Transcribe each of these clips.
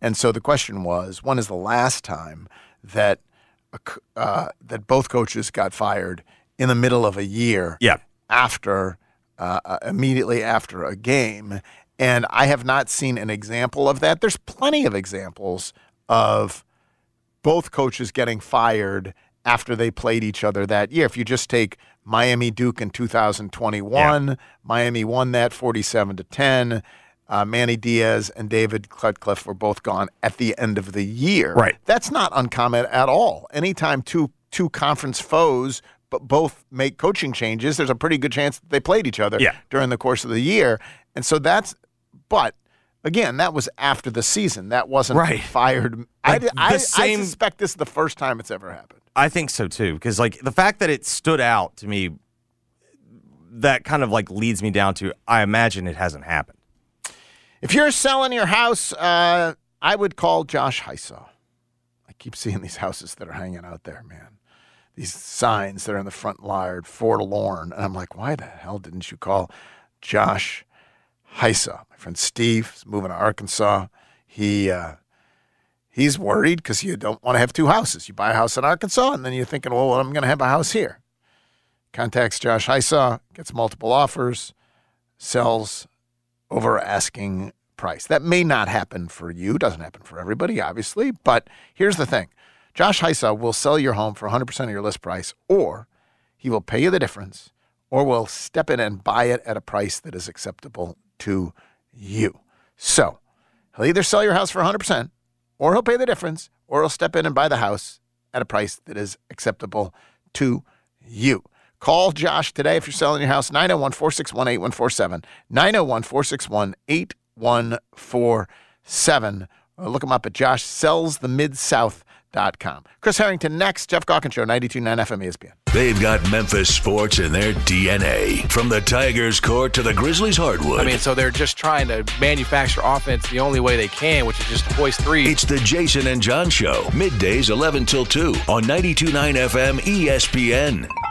And so the question was, when is the last time that uh, that both coaches got fired in the middle of a year? Yeah. After uh, uh, immediately after a game, and I have not seen an example of that. There's plenty of examples of both coaches getting fired after they played each other that year. If you just take Miami Duke in 2021, yeah. Miami won that 47 to 10. Uh, Manny Diaz and David Cutcliffe were both gone at the end of the year. Right. That's not uncommon at all. Anytime two two conference foes but both make coaching changes, there's a pretty good chance that they played each other yeah. during the course of the year. And so that's but again, that was after the season. That wasn't right. fired. Like I, I, same, I suspect this is the first time it's ever happened. I think so too, because like the fact that it stood out to me, that kind of like leads me down to I imagine it hasn't happened. If you're selling your house, uh, I would call Josh Hysaw. I keep seeing these houses that are hanging out there, man. These signs that are in the front yard, forlorn. And I'm like, why the hell didn't you call Josh Hysaw? My friend Steve is moving to Arkansas. He uh, he's worried because you don't want to have two houses. You buy a house in Arkansas, and then you're thinking, well, I'm going to have a house here. Contacts Josh Hysaw, gets multiple offers, sells over asking price. That may not happen for you. Doesn't happen for everybody, obviously. But here's the thing Josh Hysaw will sell your home for 100% of your list price, or he will pay you the difference, or will step in and buy it at a price that is acceptable to you. So he'll either sell your house for 100%, or he'll pay the difference, or he'll step in and buy the house at a price that is acceptable to you. Call Josh today if you're selling your house, 901 461 8147. 901 461 8147. Look him up at Josh Sells the Mid South Com. Chris Herrington next. Geoff Calkins Show, 92.9 FM ESPN. They've got Memphis sports in their DNA. From the Tigers court to the Grizzlies hardwood. I mean, so they're just trying to manufacture offense the only way they can, which is just to hoist three. It's the Jason and John Show, middays 11 till 2 on 92.9 FM ESPN.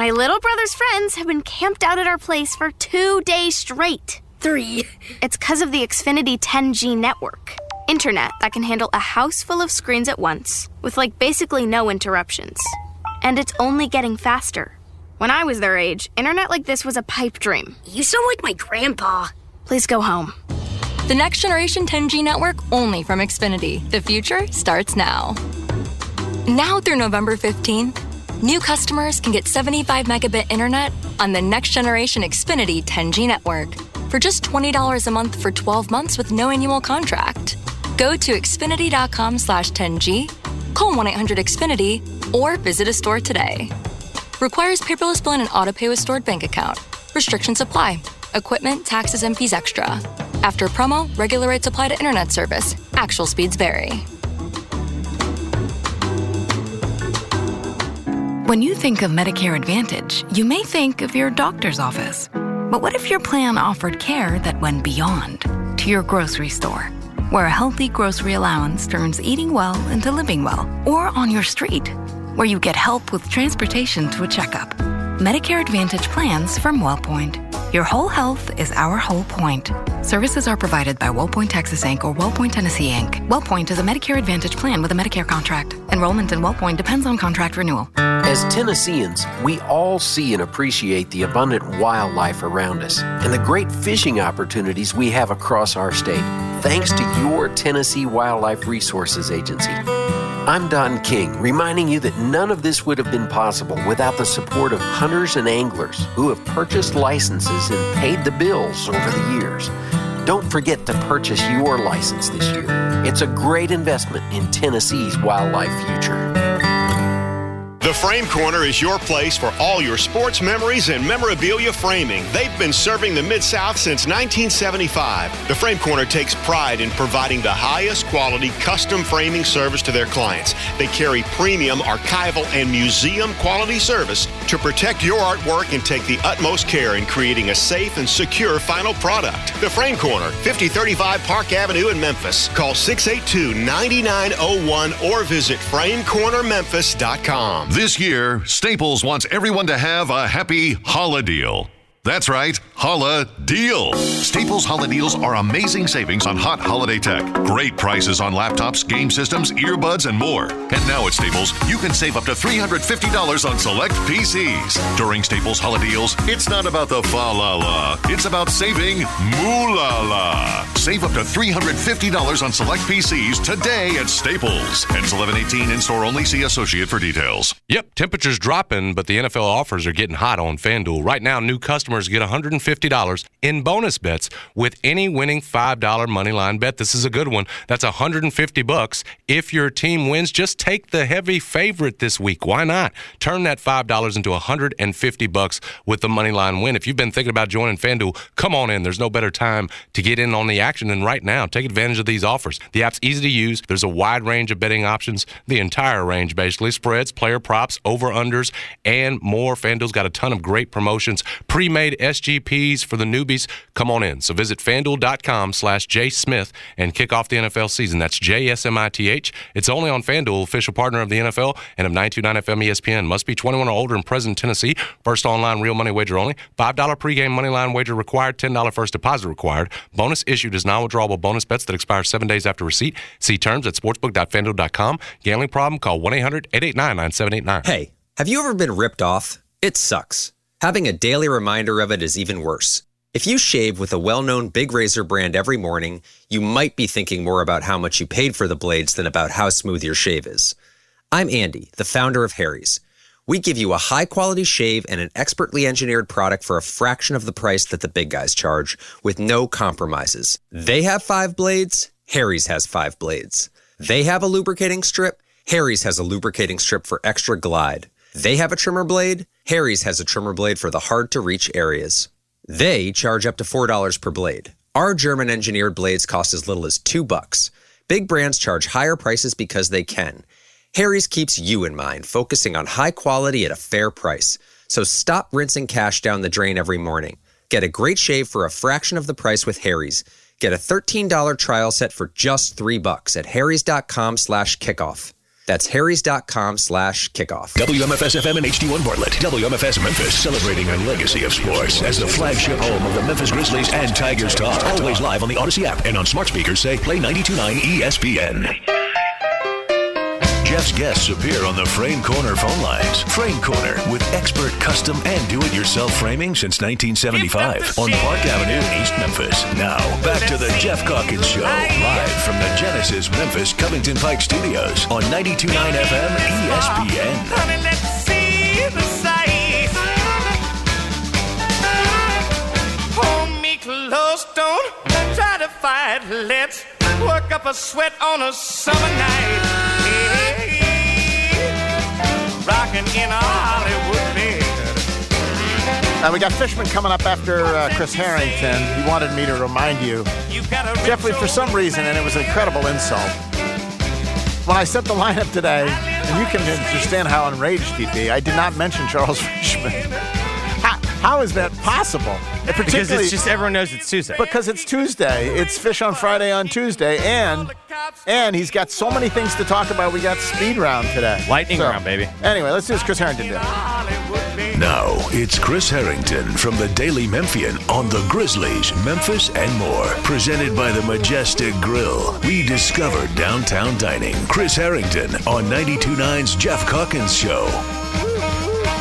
My little brother's friends have been camped out at our place for two days straight. Three. It's because of the Xfinity 10G network. Internet that can handle a house full of screens at once, with like basically no interruptions. And it's only getting faster. When I was their age, internet like this was a pipe dream. You sound like my grandpa. Please go home. The next generation 10G network only from Xfinity. The future starts now. Now through November 15th, new customers can get 75 megabit internet on the next generation Xfinity 10G network for just $20 a month for 12 months with no annual contract. Go to Xfinity.com slash 10G, call 1 800 Xfinity, or visit a store today. Requires paperless billing and auto pay with stored bank account. Restrictions apply. Equipment, taxes, and fees extra. After promo, regular rates apply to internet service. Actual speeds vary. When you think of Medicare Advantage, you may think of your doctor's office. But what if your plan offered care that went beyond to your grocery store? where a healthy grocery allowance turns eating well into living well, or on your street, where you get help with transportation to a checkup. Medicare Advantage plans from WellPoint. Your whole health is our whole point. Services are provided by WellPoint Texas Inc. or WellPoint Tennessee Inc. WellPoint is a Medicare Advantage plan with a Medicare contract. Enrollment in WellPoint depends on contract renewal. As Tennesseans, we all see and appreciate the abundant wildlife around us and the great fishing opportunities we have across our state. thanks to your Tennessee Wildlife Resources Agency. I'm Don King, reminding you that none of this would have been possible without the support of hunters and anglers who have purchased licenses and paid the bills over the years. Don't forget to purchase your license this year. It's a great investment in Tennessee's wildlife future. The Frame Corner is your place for all your sports memories and memorabilia framing. They've been serving the Mid South since 1975. The Frame Corner takes pride in providing the highest quality custom framing service to their clients. They carry premium archival and museum quality service to protect your artwork and take the utmost care in creating a safe and secure final product. The Frame Corner, 5035 Park Avenue in Memphis. Call 682 9901 or visit framecornermemphis.com. This year, Staples wants everyone to have a happy holiday. That's right, Holla Deal. Staples Holla Deals are amazing savings on hot holiday tech. Great prices on laptops, game systems, earbuds, and more. And now at Staples, you can save up to $350 on select PCs. During Staples Holla Deals, it's not about the fa la la, it's about saving moo la. Save up to $350 on select PCs today at Staples. Ends 1118 in store only. See associate for details. Yep, temperatures dropping, but the NFL offers are getting hot on FanDuel. Right now, new customers get $150 in bonus bets with any winning $5 money line bet. This is a good one. That's 150 bucks. If your team wins, just take the heavy favorite this week. Why not? Turn that $5 into 150 bucks with the money line win. If you've been thinking about joining FanDuel, come on in. There's no better time to get in on the action than right now. Take advantage of these offers. The app's easy to use. There's a wide range of betting options, the entire range basically, spreads, player props, over-unders, and more. FanDuel's got a ton of great promotions. Pre-made SGPs for the newbies. Come on in. So visit fanduel.com slash jsmith and kick off the NFL season. That's J-S-M-I-T-H. It's only on FanDuel, official partner of the NFL and of 929 FM ESPN. Must be 21 or older and present in Tennessee. First online real money wager only. $5 pregame money line wager required. $10 first deposit required. Bonus issued as non-withdrawable bonus bets that expire seven days after receipt. See terms at sportsbook.fanduel.com. Gambling problem? Call 1-800-889-9789. Hey, have you ever been ripped off? It sucks. Having a daily reminder of it is even worse. If you shave with a well known big razor brand every morning, you might be thinking more about how much you paid for the blades than about how smooth your shave is. I'm Andy, the founder of Harry's. We give you a high quality shave and an expertly engineered product for a fraction of the price that the big guys charge, with no compromises. They have five blades, Harry's has five blades. They have a lubricating strip, Harry's has a lubricating strip for extra glide. They have a trimmer blade, Harry's has a trimmer blade for the hard to reach areas. They charge up to $4 per blade. Our German engineered blades cost as little as 2 bucks. Big brands charge higher prices because they can. Harry's keeps you in mind, focusing on high quality at a fair price. So stop rinsing cash down the drain every morning. Get a great shave for a fraction of the price with Harry's. Get a $13 trial set for just 3 bucks at harrys.com slash kickoff. That's harrys.com slash kickoff. WMFS FM and HD1 Bartlett. WMFS Memphis, celebrating a legacy of sports as the flagship home of the Memphis Grizzlies and Tigers Talk. Always live on the Audacy app and on smart speakers say play 92.9 ESPN. Geoff's guests appear on the Frame Corner phone lines. Frame Corner with expert custom and do-it-yourself framing since 1975 on Park Avenue in East Memphis. Now, back to the Geoff Calkins Show, live from the Genesis Memphis Covington Pike Studios on 92.9 FM ESPN. Close, don't try to fight. Let's work up a sweat on a summer night. Hey, rocking in a Hollywood bed. Uh, we got Fishman coming up after uh, Chris Herrington. He wanted me to remind you, Jeffrey, for some reason, and it was an incredible insult. When I set the lineup today, and you can understand how enraged he'd be, I did not mention Charles Fishman. How, how is that possible? And Because it's just everyone knows it's Tuesday. because it's Tuesday. It's Fish on Friday on Tuesday, and and he's got so many things to talk about. We got speed round today. Lightning So, round, baby. Anyway, let's do this. Chris Herrington did. Now, it's Chris Herrington from the Daily Memphian on the Grizzlies, Memphis, and more. Presented by the Majestic Grill. Rediscover downtown dining. Chris Herrington on 92.9's Geoff Calkins Show.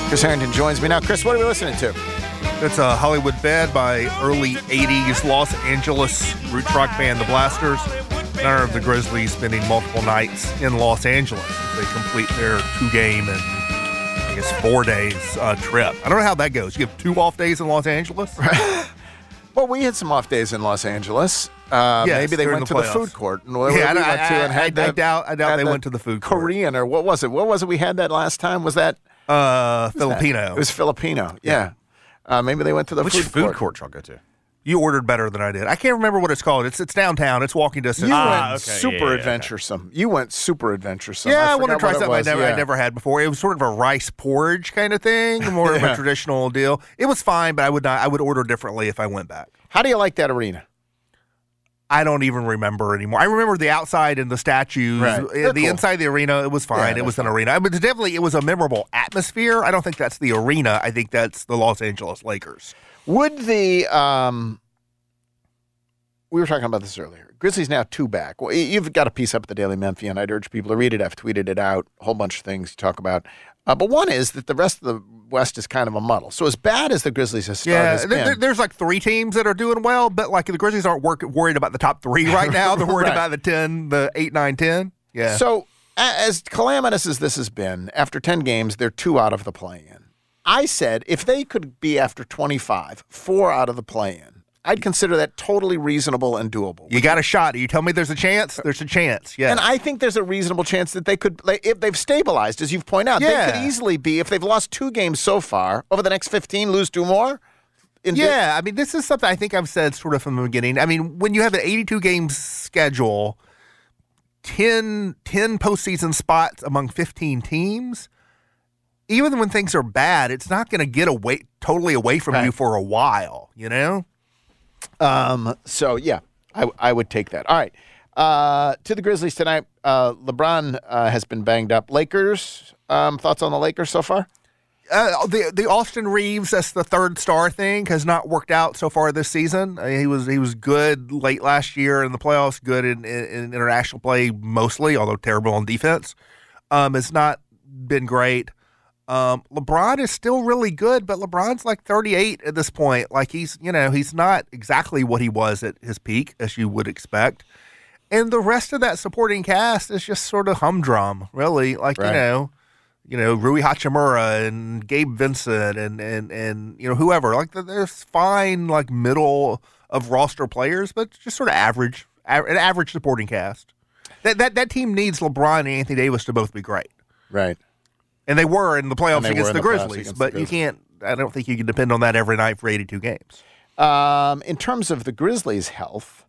Chris Herrington joins me now. Chris, what are we listening to? It's a Hollywood Bed by early 80s Los Angeles root rock band The Blasters. In honor of the Grizzlies spending multiple nights in Los Angeles as they complete their two game and I guess four days uh, trip. I don't know how that goes. You have two off days in Los Angeles? Well, we had some off days in Los Angeles. Uh, Yes, maybe they went the to the food court. And Yeah, we I- I- to and I- had I doubt- I doubt they the went to the food court. Korean or what was it? What was it we had that last time? Was that Uh? Filipino. It was Filipino. Yeah. Uh, maybe they went to the Which food, court y'all go to? You ordered better than I did. I can't remember what it's called. It's it's downtown. It's walking distance. You Ah, went super adventuresome. You went super adventuresome. Yeah, I, want to forgot try what it something I was. never, I never had before. It was sort of a rice porridge kind of thing, more of a traditional deal. It was fine, but I would not. I would order differently if I went back. How do you like that arena? I don't even remember anymore. I remember the outside and the statues. Right. Uh, The cool. inside of the arena, it was fine. Yeah, it was an arena. But definitely, it was a memorable atmosphere. I don't think that's the arena. I think that's the Los Angeles Lakers. Would the um, we were talking about this earlier. Grizzlies now two back. Well, you've got a piece up at the Daily Memphian. I'd urge people to read it. I've tweeted it out. A whole bunch of things you talk about. Uh, but one is that the rest of the West is kind of a muddle. So as bad as the Grizzlies have started, Yeah, there- been, there's like three teams that are doing well, but like the Grizzlies aren't work, worried about the top three right now. They're worried Right. about the 10, the 8, 9, 10. Yeah. So, as calamitous as this has been, after 10 games, they're two out of the play in. I said if they could be after 25, four out of the play in, I'd consider that totally reasonable and doable. You got a shot. You tell me there's a chance? There's a chance. Yeah. And I think there's a reasonable chance that they could, like, if they've stabilized, as you've pointed out, they Yeah. could easily be, if they've lost two games so far, over the next 15, lose two more. Yeah, I mean, this is something I think I've said sort of from the beginning. I mean, when you have an 82 game schedule, 10, 10 postseason spots among 15 teams, even when things are bad, it's not going to get away totally away from you for a while, you know? Um, so yeah, I, I would take that. All right. Uh, to the Grizzlies tonight. Uh, LeBron uh, has been banged up. Lakers. Um, thoughts on the Lakers so far? Uh, the the Austin Reaves, that's the third star thing, has not worked out so far this season. Uh, he was he was good late last year in the playoffs, good in, in, in international play mostly, although terrible on defense. Um, it's not been great. Um, LeBron is still really good, but LeBron's like 38 at this point. Like he's you know he's not exactly what he was at his peak, as you would expect. And the rest of that supporting cast is just sort of humdrum, really. Like Right. you know you know, Rui Hachimura and Gabe Vincent and and and you know whoever. Like there's fine like middle of roster players, but just sort of average, an average supporting cast. That that that team needs LeBron and Anthony Davis to both be great, Right. And they were in the playoffs against the the playoffs Grizzlies. against the but you can't. I don't think you can depend on that every night for 82 games. Um, in terms of the Grizzlies' health,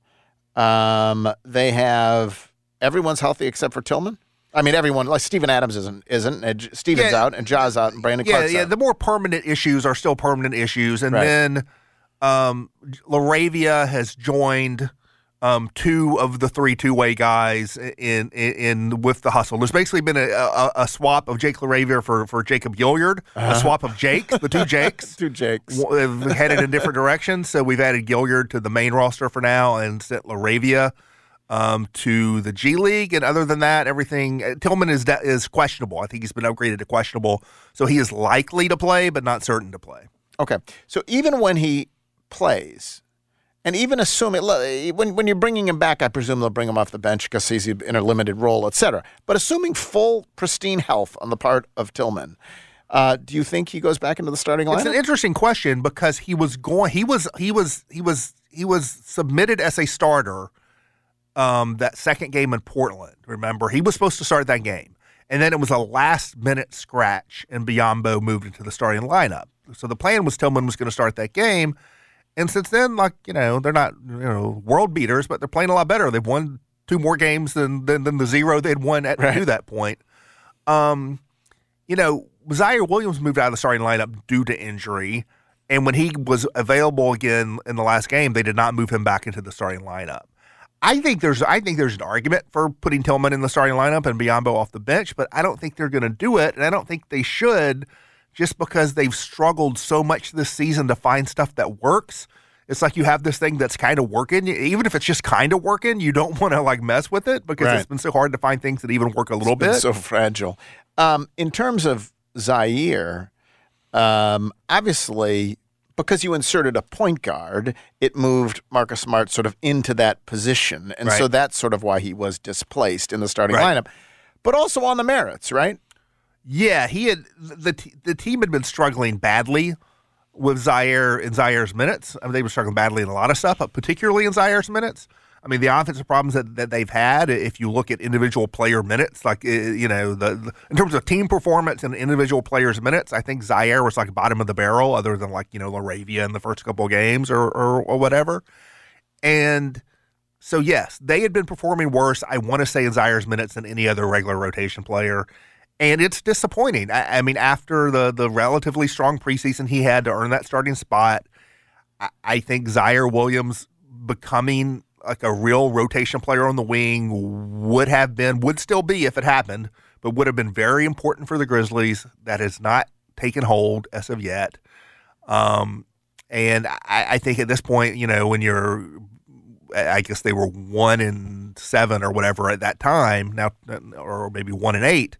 um, they have everyone's healthy except for Tillman. I mean, everyone like Steven Adams isn't isn't. And Steven's Yeah. out and Ja's out and Brandon yeah, Clarke's yeah. out. The more permanent issues are still permanent issues, and Right. then um, LaRavia has joined um, two of the three two-way guys in, in in with the hustle. There's basically been a, a, a swap of Jake LaRavia for for Jacob Gilyard, Uh-huh. a swap of Jakes, the two Jakes. Two Jakes w- headed in different directions. So we've added Gilyard to the main roster for now, and sent LaRavia um, to the G League. And other than that, everything uh, Tillman is de- is questionable. I think he's been upgraded to questionable, so he is likely to play, but not certain to play. Okay. So even when he plays, and even assuming when when you're bringing him back, I presume they'll bring him off the bench because he's in a limited role, et cetera. But assuming full pristine health on the part of Tillman, uh, do you think he goes back into the starting lineup? It's an interesting question because he was going. He was. He was. He was. He was submitted as a starter. Um, that second game in Portland. Remember, he was supposed to start that game, and then it was a last minute scratch, and Biyombo moved into the starting lineup. So the plan was Tillman was going to start that game, and since then, like you know, they're not you know world beaters, but they're playing a lot better. They've won two more games than than, than the zero they'd won at to that point. Um, you know, Ziaire Williams moved out of the starting lineup due to injury. And when he was available again in the last game, they did not move him back into the starting lineup. I think there's I think there's an argument for putting Tillman in the starting lineup and Biyombo off the bench, but I don't think they're going to do it, and I don't think they should, just because they've struggled so much this season to find stuff that works. It's like you have this thing that's kind of working, even if it's just kind of working, you don't want to like mess with it because Right. it's been so hard to find things that even work a little It's been bit. so fragile. Um, in terms of Ziaire, um, obviously because you inserted a point guard, it moved Marcus Smart sort of into that position. And so that's sort of why he was displaced in the starting Right. lineup. But also on the merits, right? Yeah, he had the the team had been struggling badly with Ziaire in Ziaire's minutes. I mean, they were struggling badly in a lot of stuff, but particularly in Ziaire's minutes. I mean, the offensive problems that, that they've had, if you look at individual player minutes, like, uh, you know, the, the in terms of team performance and individual players' minutes, I think Ziaire was like bottom of the barrel, other than like, you know, LaRavia in the first couple of games or, or, or whatever. And so, yes, they had been performing worse, I want to say, in Ziaire's minutes than any other regular rotation player. And it's disappointing. I, I mean, after the, the relatively strong preseason he had to earn that starting spot, I, I think Ziaire Williams becoming like a real rotation player on the wing would have been, would still be if it happened, but would have been very important for the Grizzlies. That has not taken hold as of yet. Um, and I, I think at this point, you know, when you're, I guess they were one in seven or whatever at that time now, or maybe one in eight.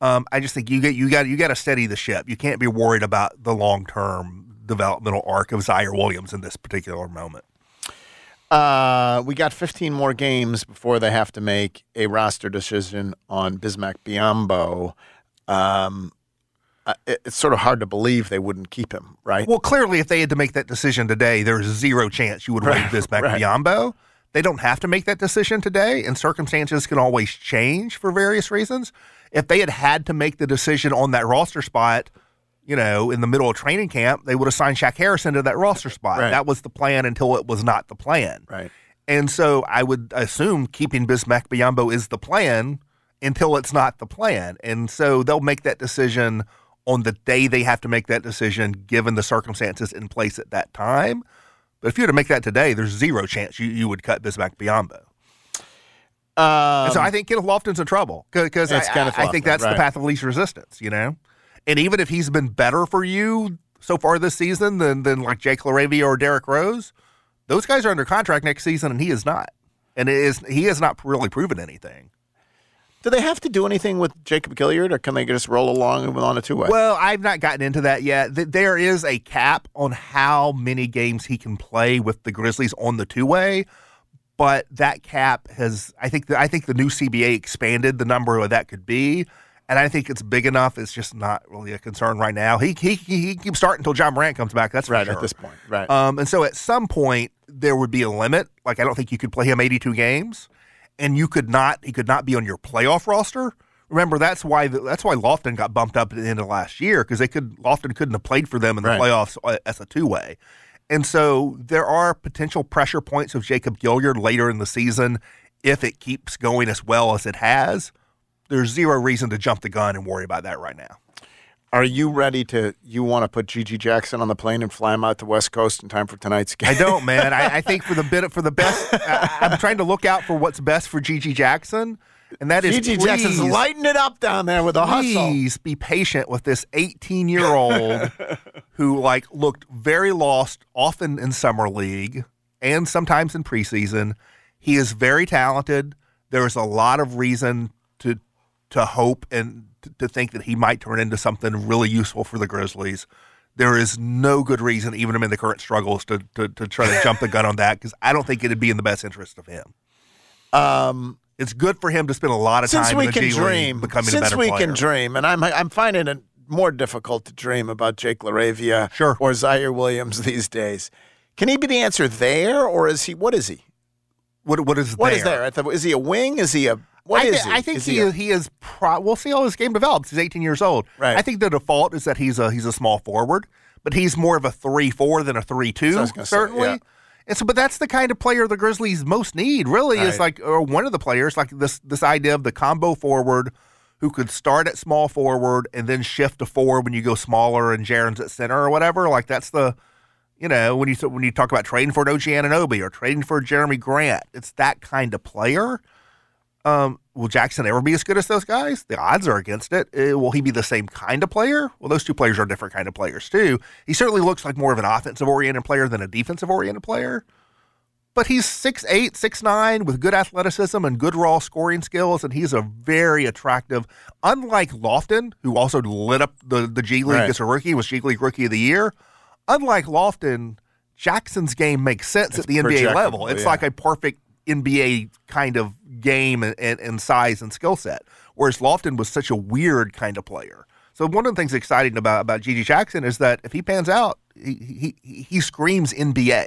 Um, I just think you get you got you got to steady the ship. You can't be worried about the long term developmental arc of Ziaire Williams in this particular moment. Uh, we got 15 more games before they have to make a roster decision on Bismack Biyombo. Um, uh, it- it's sort of hard to believe they wouldn't keep him, right? Well, clearly, if they had to make that decision today, there's zero chance you would waive Right, Bismack right. Biyombo. They don't have to make that decision today, and circumstances can always change for various reasons. If they had had to make the decision on that roster spot, you know, in the middle of training camp, they would have signed Shaq Harrison to that roster spot. Right. That was the plan until it was not the plan. Right. And so I would assume keeping Bismack Biyombo is the plan until it's not the plan. And so they'll make that decision on the day they have to make that decision, given the circumstances in place at that time. But if you were to make that today, there's zero chance you, you would cut Bismack Biyombo. Um, so I think Kenneth Lofton's in trouble because I, Kenneth I- I think that's right. the path of least resistance, you know? And even if he's been better for you so far this season than, than like Jake LaRavia or Derrick Rose, those guys are under contract next season and he is not. And it is he has not really proven anything. Do they have to do anything with Jacob Gilyard, or can they just roll along and on a two way? Well, I've not gotten into that yet. There is a cap on how many games he can play with the Grizzlies on the two way, but that cap has I think the, I think the new CBA expanded the number of that could be, and I think it's big enough. It's just not really a concern right now. He he he keeps starting until Ja Morant comes back. That's right sure. at this point, right? Um, and so at some point there would be a limit. Like I don't think you could play him 82 games, and you could not. He could not be on your playoff roster. Remember that's why the, that's why Lofton got bumped up at the end of last year because they could Lofton couldn't have played for them in the Right. playoffs uh, as a two way. And so there are potential pressure points of Jacob Gilyard later in the season if it keeps going as well as it has. There's zero reason to jump the gun and worry about that right now. Are you ready to? You want to put GG Jackson on the plane and fly him out to West Coast in time for tonight's game? I don't, man. I, I think for the bit for the best, I, I'm trying to look out for what's best for GG Jackson, and that is GG Jackson's please- lighting it up down there with a hustle. Please be patient with this 18 year old who like looked very lost, often in summer league and sometimes in preseason. He is very talented. There is a lot of reason to to hope and to think that he might turn into something really useful for the Grizzlies. There is no good reason, even amid the current struggles, to to, to try to jump the gun on that because I don't think it'd be in the best interest of him. Um, It's good for him to spend a lot of since time we in the can G dream, becoming a since better we player. can dream, and I'm I'm finding it more difficult to dream about Jake LaRavia Sure. or Ziaire Williams these days. Can he be the answer there, or is he? What is he? What what is What there? is there? At the, is he a wing? Is he a? What I, is he? I think Is he a- is, he is. Pro- we'll see how his game develops. He's 18 years old. Right. I think the default is that he's a he's a small forward, but he's more of a three four than a three That's what I two. gonna say, Certainly. yeah. And so, but that's the kind of player the Grizzlies most need. Really, is like or one of the players like this this idea of the combo forward who could start at small forward and then shift to forward when you go smaller and Jaren's at center or whatever. Like that's the you know when you when you talk about trading for an OG Anunoby or trading for Jerami Grant, it's that kind of player. Um, will Jackson ever be as good as those guys? The odds are against it. Uh, will he be the same kind of player? Well, those two players are different kind of players too. He certainly looks like more of an offensive oriented player than a defensive oriented player. But he's 6'8", 6'9", with good athleticism and good raw scoring skills, and he's a very attractive. Unlike Lofton, who also lit up the, the G League Right. as a rookie, was G League Rookie of the Year. unlike Lofton, Jackson's game makes sense at the NBA level. It's yeah. like a perfect NBA kind of game and, and, and size and skill set. Whereas Lofton was such a weird kind of player. So one of the things exciting about about GG Jackson is that if he pans out, he he, he screams NBA.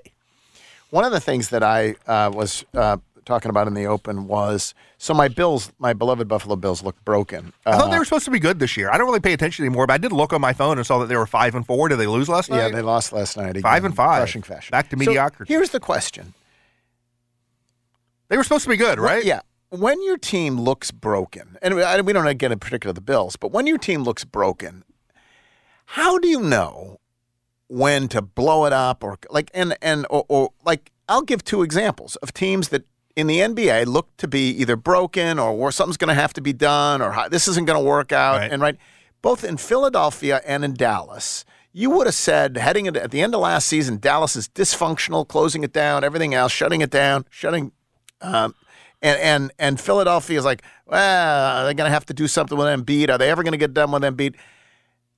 One of the things that I uh, was uh, talking about in the open was so my Bills, my beloved Buffalo Bills, look broken. I thought Uh, they were supposed to be good this year. I don't really pay attention anymore, but I did look on my phone and saw that they were five and four. Did they lose last night? Yeah, they lost last night. Again, Five and five. Crushing fashion. Back to So mediocrity. here's the question. They were supposed to be good, Well, right? yeah. When your team looks broken, and we- we don't get in particular the Bills, but when your team looks broken, how do you know when to blow it up or like and and or, or like I'll give two examples of teams that in the NBA look to be either broken or, or something's going to have to be done or how, this isn't going to work out Right. and right both in Philadelphia and in Dallas you would have said heading into, at the end of last season Dallas is dysfunctional closing it down everything else shutting it down shutting um, and and and Philadelphia is like, well, they're going to have to do something with Embiid. Are they ever going to get done with Embiid?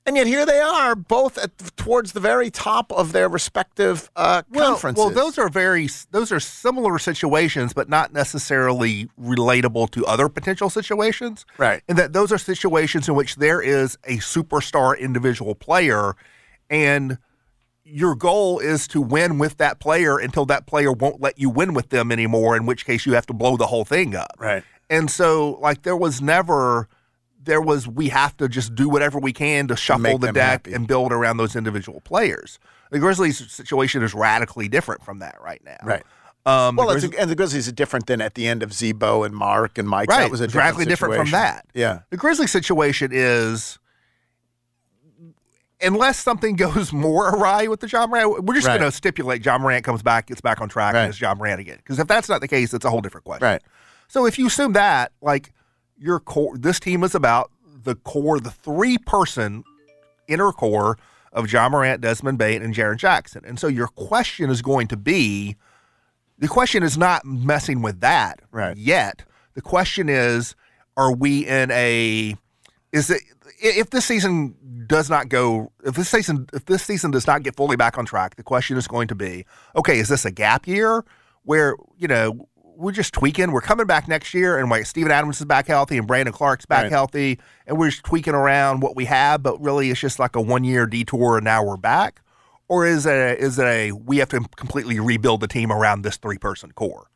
And yet here they are, both at towards the very top of their respective uh, Well, conferences. well, those are very those are similar situations, but not necessarily relatable to other potential situations. Right. And that those are situations in which there is a superstar individual player, and your goal is to win with that player until that player won't let you win with them anymore. In which case, you have to blow the whole thing up. Right. And so, like, there was never. There was we have to just do whatever we can to shuffle the deck happy. and build around those individual players. The Grizzlies situation is radically different from that right now. Right. Um, well, the Grizz- and the Grizzlies are different than at the end of Z-Bo and Marc and Mike. right. That was a different radically different from that. Yeah. The Grizzly situation is unless something goes more awry with the Ja Morant, we're just Right. going to stipulate Ja Morant comes back, gets back on track, Right. and it's Ja Morant again. Because if that's not the case, it's a whole different question. Right. So if you assume that, like your core, this team is about the core, the three person inner core of Ja Morant, Desmond Bane, and Jaren Jackson. And so your question is going to be the question is not messing with that Right. yet. The question is, are we in a is it if this season does not go if this season if this season does not get fully back on track, the question is going to be, okay, is this a gap year where, you know, we're just tweaking. We're coming back next year, and like Steven Adams is back healthy, and Brandon Clarke's back Right. healthy, and we're just tweaking around what we have. But really, it's just like a one year detour, and now we're back. Or is it a, is it a we have to completely rebuild the team around this three person core?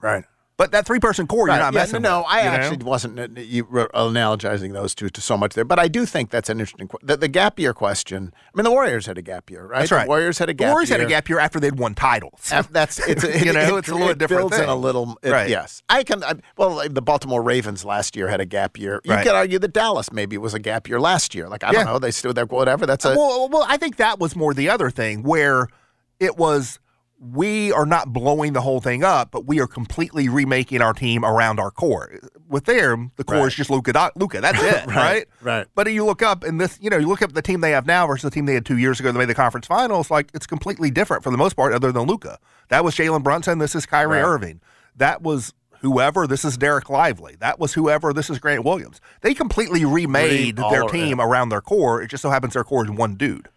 Right. But that three person core, Right, you're not yeah, messing. no, with, I you know? actually wasn't uh, you were analogizing those two to so much there, but I do think that's an interesting. The, the gap year question. I mean, the Warriors had a gap year, right? That's right. The Warriors had a gap. The Warriors year. had a gap year after they'd won titles. That's it's a, You know, it- it's a little it different in a little it- Right. yes. I can I, well the Baltimore Ravens last year had a gap year. You Right. could argue that Dallas maybe was a gap year last year. Like I Yeah. don't know, they still there whatever. That's a well, well, I think that was more the other thing where it was we are not blowing the whole thing up, but we are completely remaking our team around our core. With them, the core is just Luka. Luka, that's it, Right, right? right. But you look up and this, you know, you look up the team they have now versus the team they had two years ago that made the conference finals. Like it's completely different for the most part, other than Luka. That was Jalen Brunson. This is Kyrie Right. Irving. That was whoever. This is Dereck Lively. That was whoever. This is Grant Williams. They completely remade Re- their team around their core. It just so happens their core is one dude.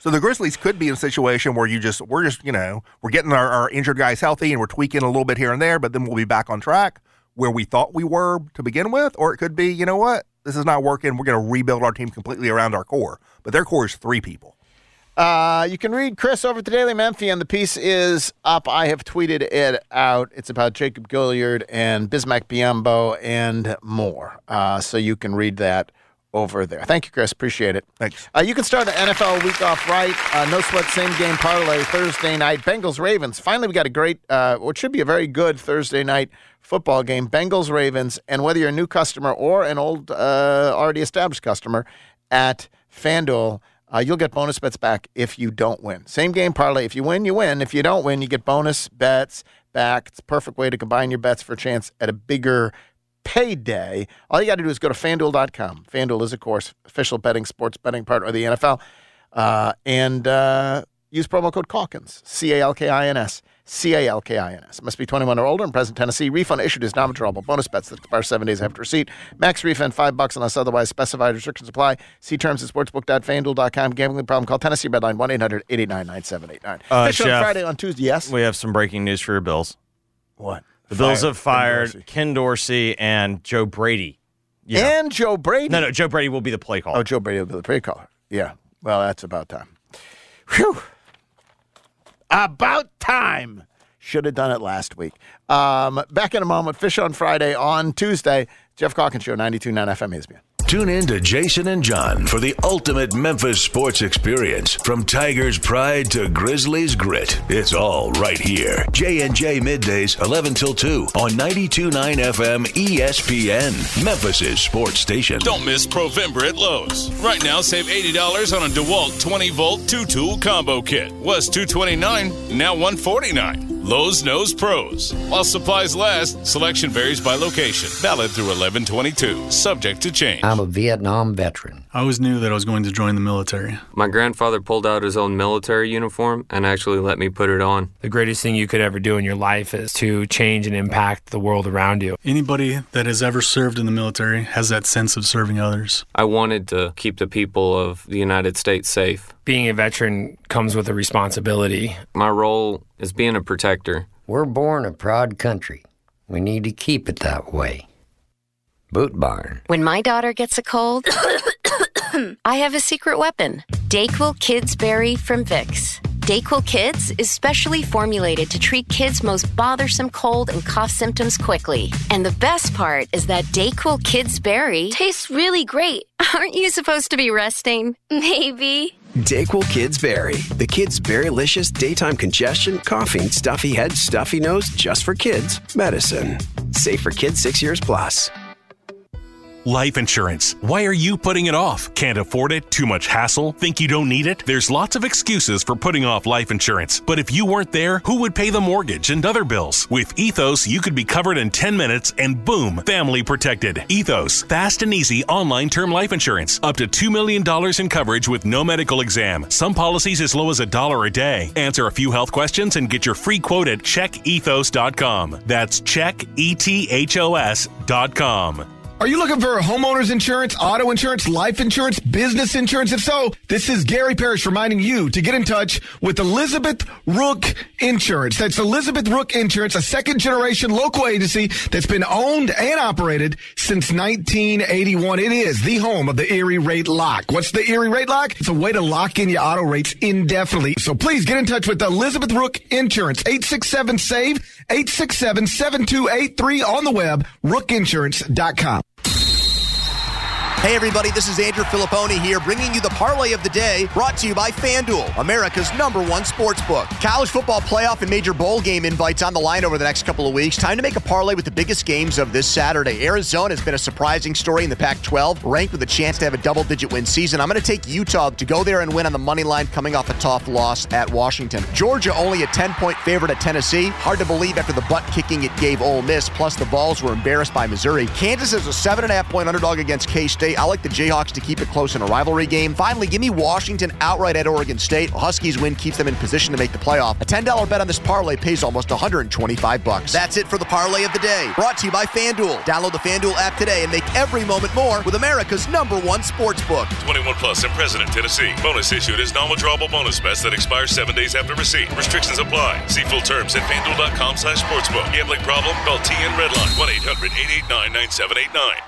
So the Grizzlies could be in a situation where you just we're just you know we're getting our, our injured guys healthy and we're tweaking a little bit here and there, but then we'll be back on track where we thought we were to begin with. Or it could be you know what this is not working. We're going to rebuild our team completely around our core, but their core is three people. Uh, you can read Chris over at the Daily Memphian. The piece is up. I have tweeted it out. It's about Jacob Gilyard and Bismack Biyombo and more. Uh, so you can read that over there. Thank you, Chris. Appreciate it. Thanks. Uh, you can start the NFL week off right. Uh, no sweat, same game parlay Thursday night. Bengals Ravens. Finally, we got a great, uh, what should be a very good Thursday night football game. Bengals Ravens. And whether you're a new customer or an old, uh, already established customer at FanDuel, uh, you'll get bonus bets back if you don't win. Same game parlay. If you win, you win. If you don't win, you get bonus bets back. It's a perfect way to combine your bets for a chance at a bigger payday. All you got to do is go to fanduel.com. FanDuel is, of course, official betting, sports betting partner of the NFL. Uh, and uh, use promo code Calkins, C A L K I N S. C A L K I N S. Must be 21 or older and present Tennessee. Refund issued is non withdrawable bonus bets that expire seven days after receipt. Max refund five bucks unless otherwise specified. Restrictions apply. See terms at sportsbook.fanduel.com. Gambling problem? Call Tennessee Redline 1 800 889 9789. Uh, Fish on Friday on Tuesday. Yes. We have some breaking news for your Bills. What? The Bills have fired Ken Ken Dorsey, and Joe Brady. And Joe Brady. No, no, Joe Brady will be the play caller. Oh, Joe Brady will be the play caller. Yeah. Well, that's about time. Whew. About time. Should have done it last week. Um, back in a moment. Fish on Friday on Tuesday. Geoff Calkins Show, 92.9 FM ESPN. Tune in to Jason and John for the ultimate Memphis sports experience. From Tigers pride to Grizzlies grit. It's all right here. J&J Middays, 11 till 2 on 92.9 FM ESPN. Memphis' sports station. Don't miss Provember at Lowe's. Right now, save $80 on a DeWalt 20 volt two tool combo kit. Was 229, now $149. Lowe's knows pros. While supplies last, selection varies by location. Valid through 1122. Subject to change. I'm a Vietnam veteran. I always knew that I was going to join the military. My grandfather pulled out his own military uniform and actually let me put it on. The greatest thing you could ever do in your life is to change and impact the world around you. Anybody that has ever served in the military has that sense of serving others. I wanted to keep the people of the United States safe. Being a veteran comes with a responsibility. My role is being a protector. We're born a proud country. We need to keep it that way. Boot Barn. When my daughter gets a cold, I have a secret weapon Dayquil Kids Berry from Vicks. Dayquil Kids is specially formulated to treat kids' most bothersome cold and cough symptoms quickly. And the best part is that Dayquil Kids Berry tastes really great. Aren't you supposed to be resting? Maybe. Dayquil Kids Berry. The kids' berrylicious daytime congestion, coughing, stuffy head, stuffy nose, just for kids. Medicine. Safe for kids six years plus. Life insurance. Why are you putting it off? Can't afford it? Too much hassle? Think you don't need it? There's lots of excuses for putting off life insurance. But if you weren't there, who would pay the mortgage and other bills? With Ethos, you could be covered in 10 minutes and boom, family protected. Ethos, fast and easy online term life insurance. Up to $2 million in coverage with no medical exam. Some policies as low as a dollar a day. Answer a few health questions and get your free quote at checkethos.com. That's checkethos.com. Are you looking for homeowners insurance, auto insurance, life insurance, business insurance? If so, this is Gary Parrish reminding you to get in touch with Elizabeth Rook Insurance. That's Elizabeth Rook Insurance, a second generation local agency that's been owned and operated since 1981. It is the home of the Erie Rate Lock. What's the Erie Rate Lock? It's a way to lock in your auto rates indefinitely. So please get in touch with Elizabeth Rook Insurance, 867 SAVE, 867 7283 on the web, rookinsurance.com. Hey, everybody, this is Andrew Fillipponi here, bringing you the parlay of the day brought to you by FanDuel, America's number one sports book. College football playoff and major bowl game invites on the line over the next couple of weeks. Time to make a parlay with the biggest games of this Saturday. Arizona has been a surprising story in the Pac 12, ranked with a chance to have a double digit win season. I'm going to take Utah to go there and win on the money line coming off a tough loss at Washington. Georgia only a 10 point favorite at Tennessee. Hard to believe after the butt kicking it gave Ole Miss, plus the Vols were embarrassed by Missouri. Kansas is a 7.5 point underdog against K State. I like the Jayhawks to keep it close in a rivalry game. Finally, give me Washington outright at Oregon State. The Huskies win keeps them in position to make the playoff. A $10 bet on this parlay pays almost 125 bucks. That's it for the parlay of the day. Brought to you by FanDuel. Download the FanDuel app today and make every moment more with America's number one sports book. 21 plus in President, Tennessee. Bonus issued is non-withdrawable bonus bets that expire seven days after receipt. Restrictions apply. See full terms at fanduel.com slash sportsbook. Gambling problem? Call TN Redline 1-800-889-9789.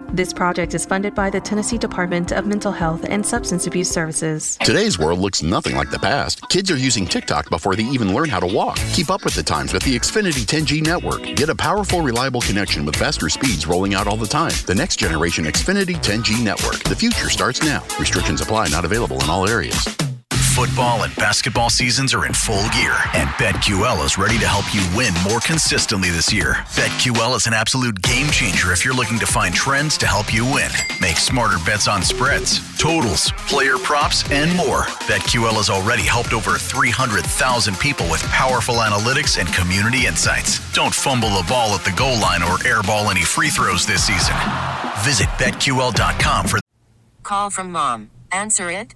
This project is funded by the Tennessee Department of Mental Health and Substance Abuse Services. Today's world looks nothing like the past. Kids are using TikTok before they even learn how to walk. Keep up with the times with the Xfinity 10G network. Get a powerful, reliable connection with faster speeds rolling out all the time. The next generation Xfinity 10G network. The future starts now. Restrictions apply, not available in all areas. Football and basketball seasons are in full gear, and BetQL is ready to help you win more consistently this year. BetQL is an absolute game changer if you're looking to find trends to help you win. Make smarter bets on spreads, totals, player props, and more. BetQL has already helped over 300,000 people with powerful analytics and community insights. Don't fumble the ball at the goal line or airball any free throws this season. Visit BetQL.com for Call from mom. Answer it.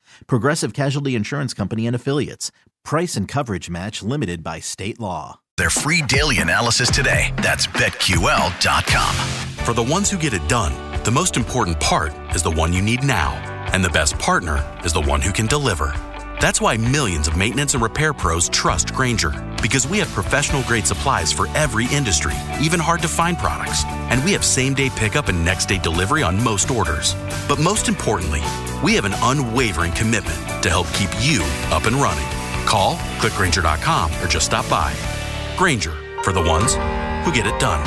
Progressive Casualty Insurance Company and Affiliates. Price and coverage match limited by state law. their free daily analysis today. That's BetQL.com. For the ones who get it done, the most important part is the one you need now. And the best partner is the one who can deliver. That's why millions of maintenance and repair pros trust Grainger, because we have professional grade supplies for every industry, even hard to find products. And we have same day pickup and next day delivery on most orders. But most importantly, we have an unwavering commitment to help keep you up and running. Call, clickgrainger.com, or just stop by. Grainger, for the ones who get it done.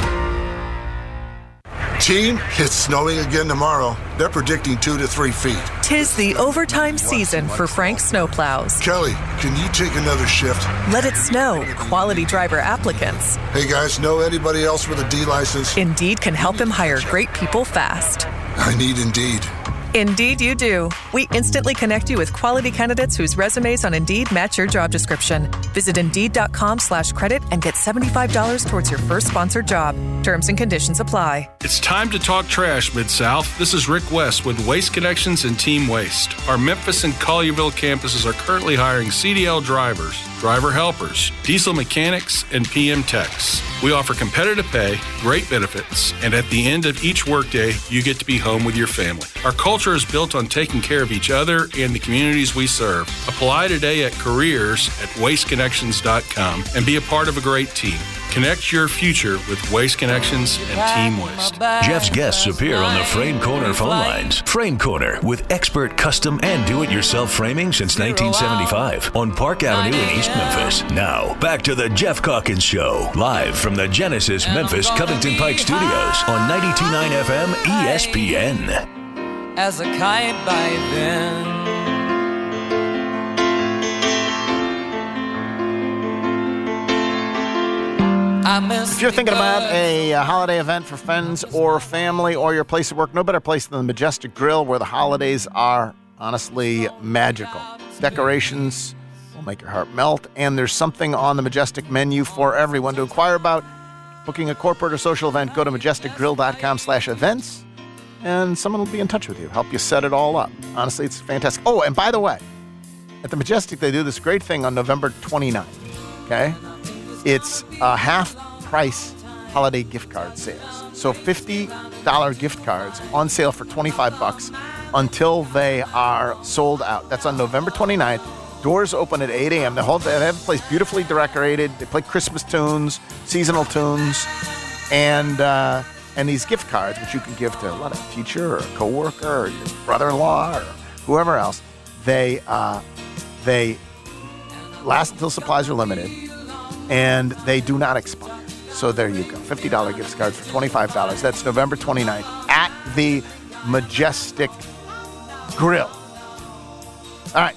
Team, it's snowing again tomorrow. They're predicting two to three feet. Tis the overtime season for Frank Snowplows. Kelly, can you take another shift? Let it snow. Quality driver applicants. Hey guys, know anybody else with a D license? Indeed can help him hire great people fast. I need Indeed. Indeed, you do. We instantly connect you with quality candidates whose resumes on Indeed match your job description. Visit Indeed.com slash credit and get $75 towards your first sponsored job. Terms and conditions apply. It's time to talk trash, Mid South. This is Rick West with Waste Connections and Team Waste. Our Memphis and Collierville campuses are currently hiring CDL drivers, driver helpers, diesel mechanics, and PM techs. We offer competitive pay, great benefits, and at the end of each workday, you get to be home with your family. Our culture is built on taking care of each other and the communities we serve. Apply today at careers at wasteconnections.com and be a part of a great team. Connect your future with Waste Connections and Team Waste. Geoff's guests appear on the Frame Corner phone lines. Frame Corner with expert custom and do it yourself framing since 1975 on Park Avenue in East Memphis. Now, back to the Geoff Calkins Show, live from the Genesis Memphis Covington Pike Studios on 929 FM ESPN. As a kite by then. If you're thinking about a, uh holiday event for friends or family or your place of work, no better place than the Majestic Grill where the holidays are honestly magical. Decorations will make your heart melt, and there's something on the Majestic menu for everyone to inquire about. Booking a corporate or social event, go to majesticgrill.com slash events, and someone will be in touch with you, help you set it all up. Honestly, it's fantastic. Oh, and by the way, at the Majestic, they do this great thing on November 29th, okay? It's a half price holiday gift card sales. So $50 gift cards on sale for 25 bucks until they are sold out. That's on November 29th. Doors open at 8 a.m. The whole they have the place beautifully decorated. They play Christmas tunes, seasonal tunes, and uh, and these gift cards, which you can give to a teacher or a coworker or your brother-in-law or whoever else. They uh, they last until supplies are limited and they do not expire. So there you go. $50 gift cards for $25. That's November 29th at the Majestic Grill. All right.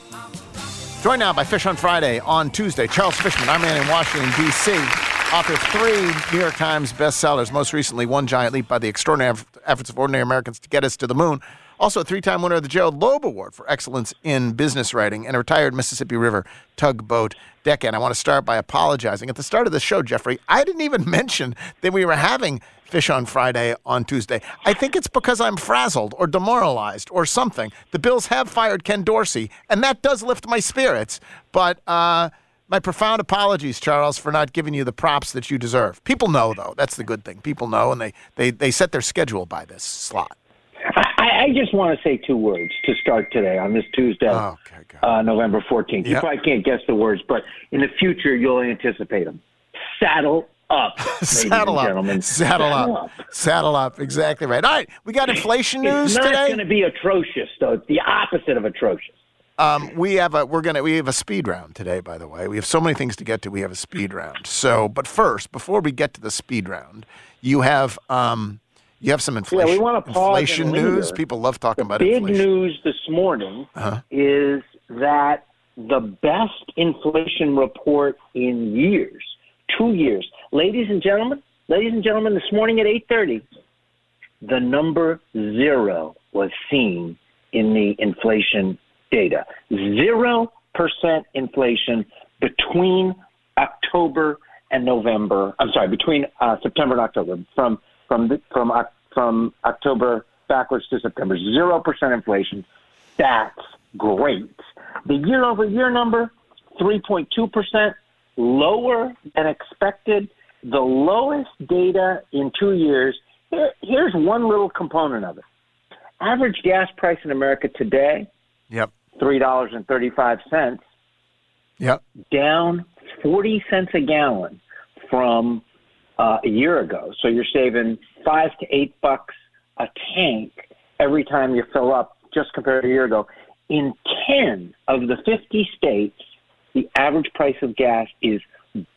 Joined now by Fish on Friday on Tuesday. Charles Fishman, man in Washington, D.C., author of three New York Times bestsellers, most recently One Giant Leap by the Extraordinary Efforts of Ordinary Americans to Get Us to the Moon. Also, a three time winner of the Gerald Loeb Award for Excellence in Business Writing and a retired Mississippi River tugboat deckhand. I want to start by apologizing. At the start of the show, Jeffrey, I didn't even mention that we were having Fish on Friday on Tuesday. I think it's because I'm frazzled or demoralized or something. The Bills have fired Ken Dorsey, and that does lift my spirits. But, uh, my profound apologies, Charles, for not giving you the props that you deserve. People know, though. That's the good thing. People know, and they, they, they set their schedule by this slot. I, I just want to say two words to start today on this Tuesday, oh, okay, uh, November 14th. You probably can't guess the words, but in the future, you'll anticipate them. Saddle up, ladies Saddle and up. gentlemen. Saddle up. Saddle up. Exactly right. All right. We got inflation news today. It's not today. going to be atrocious, though. It's the opposite of atrocious. Um, we have a we're gonna we have a speed round today. By the way, we have so many things to get to. We have a speed round. So, but first, before we get to the speed round, you have um, you have some inflation. Yeah, we wanna pause inflation news. People love talking about Big inflation. news this morning Uh-huh. is that the best inflation report in years, two years. Ladies and gentlemen, ladies and gentlemen, this morning at 8:30, the number 0 was seen in the inflation data. 0% inflation between October and November. I'm sorry, between uh, September and October from from the, from Oc- from October backwards to September. 0% inflation. That's great. The year over year number, 3.2%, lower than expected, the lowest data in two years. Here, here's one little component of it. Average gas price in America today, Yep. $3.35, Yep. down 40 cents a gallon from uh, a year ago. So you're saving five to eight bucks a tank every time you fill up, just compared to a year ago. In 10 of the 50 states, the average price of gas is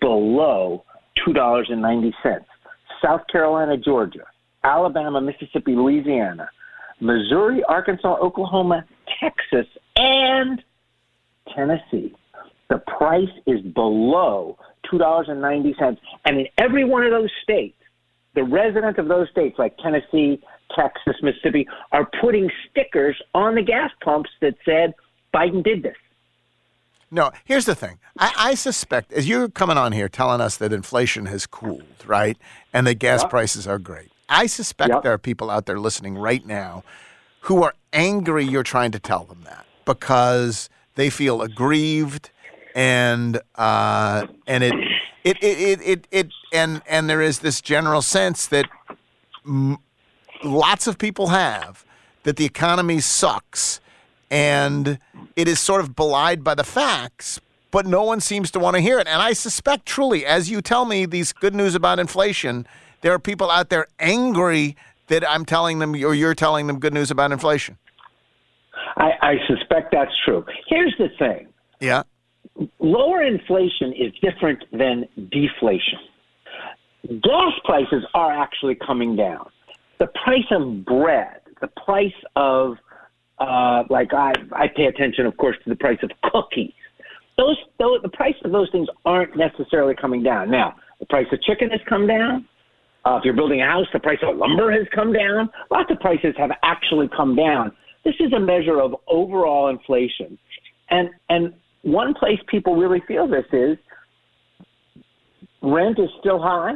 below $2.90. South Carolina, Georgia, Alabama, Mississippi, Louisiana, Missouri, Arkansas, Oklahoma, Texas, and Tennessee. The price is below $2.90. And in every one of those states, the residents of those states, like Tennessee, Texas, Mississippi, are putting stickers on the gas pumps that said, Biden did this. No, here's the thing. I, I suspect, as you're coming on here telling us that inflation has cooled, right, and that gas Yep. prices are great, I suspect Yep. there are people out there listening right now who are angry you're trying to tell them that because they feel aggrieved and uh, and it it, it it it it and and there is this general sense that m- lots of people have that the economy sucks and it is sort of belied by the facts, but no one seems to want to hear it. And I suspect truly, as you tell me these good news about inflation, there are people out there angry that I'm telling them or you're telling them good news about inflation. I, I suspect that's true. Here's the thing Yeah. lower inflation is different than deflation. Gas prices are actually coming down. The price of bread, the price of, uh, like I, I pay attention, of course, to the price of cookies. Those, those, the price of those things aren't necessarily coming down. Now, the price of chicken has come down. Uh, if you're building a house, the price of lumber has come down. Lots of prices have actually come down. This is a measure of overall inflation. And and one place people really feel this is rent is still high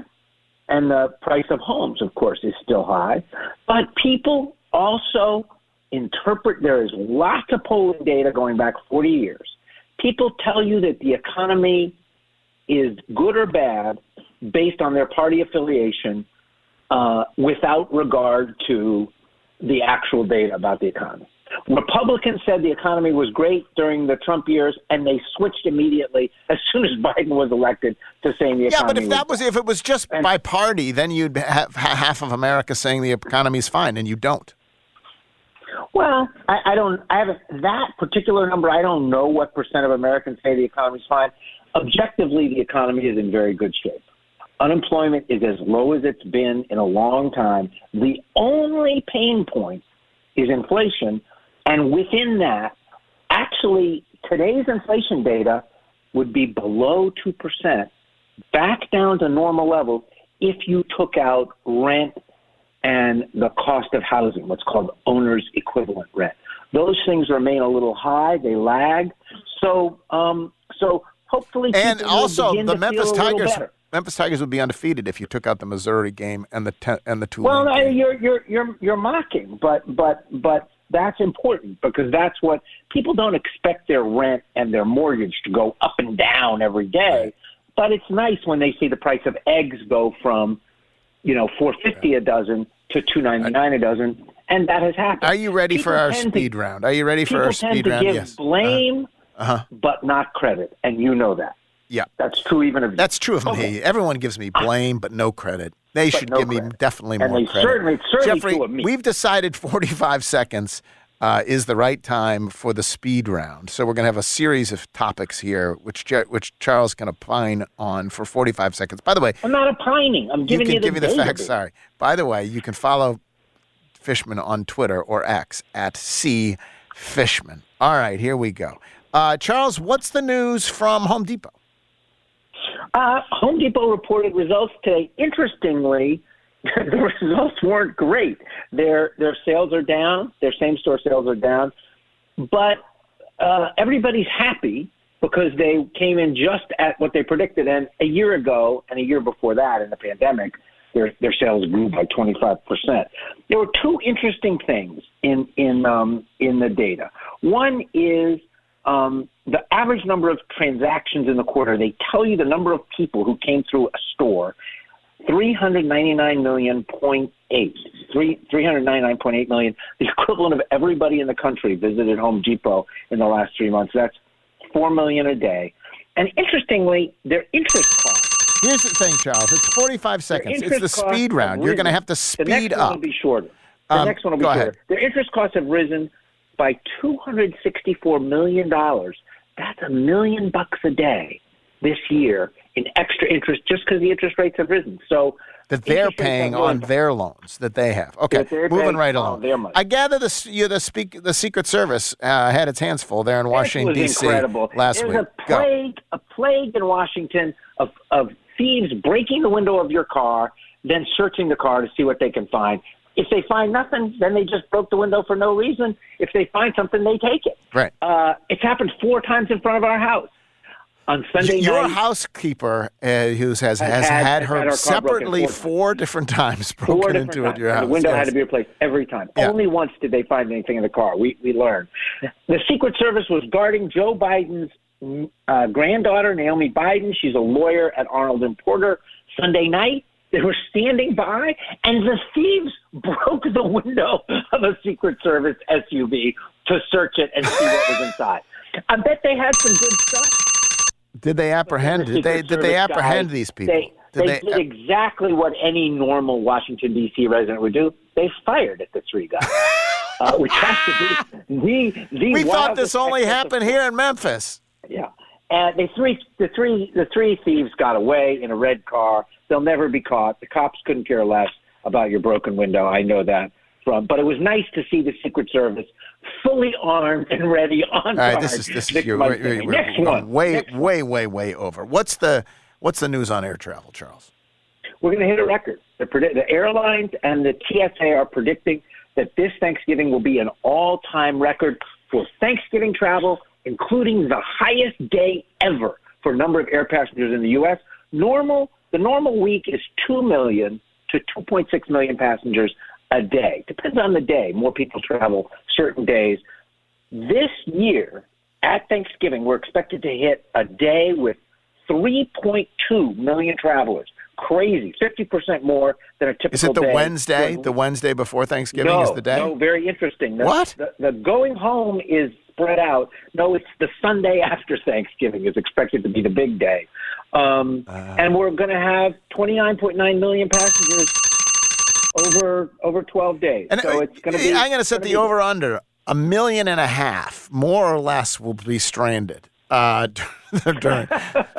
and the price of homes of course is still high, but people also interpret there is lots of polling data going back 40 years. People tell you that the economy is good or bad based on their party affiliation uh, without regard to the actual data about the economy. Republicans said the economy was great during the Trump years, and they switched immediately as soon as Biden was elected to saying the Yeah, economy but if that was if it was just by party, then you'd have half of America saying the economy's fine, and you don't. Well, I, I don't. I haven't that particular number. I don't know what percent of Americans say the economy's fine. objectively, the economy is in very good shape. Unemployment is as low as it's been in a long time. The only pain point is inflation. And within that, actually, today's inflation data would be below 2%, back down to normal levels if you took out rent and the cost of housing, what's called owner's equivalent rent. Those things remain a little high, they lag. So, um, so hopefully, And also, the Memphis feel a little Tigers. Memphis Tigers would be undefeated if you took out the Missouri game and the ten, and the two. Well, I, you're you're you're you're mocking, but but but that's important because that's what people don't expect their rent and their mortgage to go up and down every day. But it's nice when they see the price of eggs go from, you know, four fifty a dozen to two ninety nine a dozen, and that has happened. Are you ready for our tend to- speed round? Are you ready for people our speed to round? give yes. blame, Uh huh. but not credit, and you know that. Yeah. That's true even of That's true of me. Everyone gives me blame, but no credit. They But should no give me definitely And more they credit. certainly- certainly Jeffrey, true of me. we've decided 45 seconds uh, is the right time for the speed round. So we're going to have a series of topics here, which Je- which Charles can opine on for 45 seconds. By the way, I'm not opining. I'm you giving can you the give me the facts. Sorry. By the way, you can follow Fishman on Twitter or X at C Fishman. All right, here we go. Uh, Charles, what's the news from Home Depot? Uh, Home Depot reported results today. Interestingly, the results weren't great. Their their sales are down. Their same store sales are down, but uh, everybody's happy because they came in just at what they predicted. And a year ago and a year before that, in the pandemic, their their sales grew by 25 percent. There were two interesting things in in um, in the data. One is um, the average number of transactions in the quarter. They tell you the number of people who came through a store. 399 million point eight. Three, 399.8 million, the equivalent of everybody in the country visited Home Depot in the last three months. That's 4 million a day. And interestingly, their interest cost. Here's the thing, Charles. It's 45 seconds. It's the speed round. You're going to have to speed The next up. one will be shorter. The Um, next one will be go shorter. ahead. Their interest costs have risen by $264 million. That's a million bucks a day this year in extra interest just because the interest rates have risen. So that they're paying on their loans that they have. Okay, moving right along. I gather the you, the speak the Secret Service uh, had its hands full there in Washington D.C. last There's week. a Go. plague, a plague in Washington of, of thieves breaking the window of your car, then searching the car to see what they can find. If they find nothing, then they just broke the window for no reason. If they find something, they take it. Right. Uh, it's happened four times in front of our house. On Sunday night. Your night, housekeeper, uh, who has has, had- had her had separately four four different times broken different into times. at your and house. The window yes. had to be replaced every time. Yeah. Only once did they find anything in the car. We we learned. The Secret Service was guarding Joe Biden's uh, granddaughter, Naomi Biden. She's a lawyer at Arnold and Porter. Sunday night, they were standing by, and the thieves broke the window of a Secret Service SUV to search it and see what was inside. I bet they had some good stuff. Did they apprehend? Did they did they apprehend guys, these people? They, did they, did exactly what any normal Washington D.C. resident would do. They fired at the three guys, uh, which has to be the the. we thought this only happened here in Memphis. yeah. And the three, the three, the three thieves got away in a red car. They'll never be caught. The cops couldn't care less about your broken window. I know that from. But it was nice to see the Secret Service fully armed and ready on All right, this is this is Next you. Monday. We're, we're- Next we're one. way Next way way way over. What's the what's the news on air travel, Charles? we're going to hit a record. The, the airlines and the TSA are predicting that this Thanksgiving will be an all-time record for Thanksgiving travel, including the highest day ever for number of air passengers in the U.S. Normal, the normal week is two million to 2.6 million passengers a day. Depends on the day. More people travel certain days. This year at Thanksgiving, we're expected to hit a day with 3.2 million travelers. Crazy, 50% more than a typical Is it the day. Wednesday? The Wednesday before Thanksgiving no, is the day. No, very interesting. The, What? The, the going home is spread out. No, it's the Sunday after Thanksgiving is expected to be the big day. Um, Uh. and we're going to have 29.9 million passengers over over 12 days. And so it's going to be. I'm going to set the over under. A million and a half, more or less, will be stranded Uh, during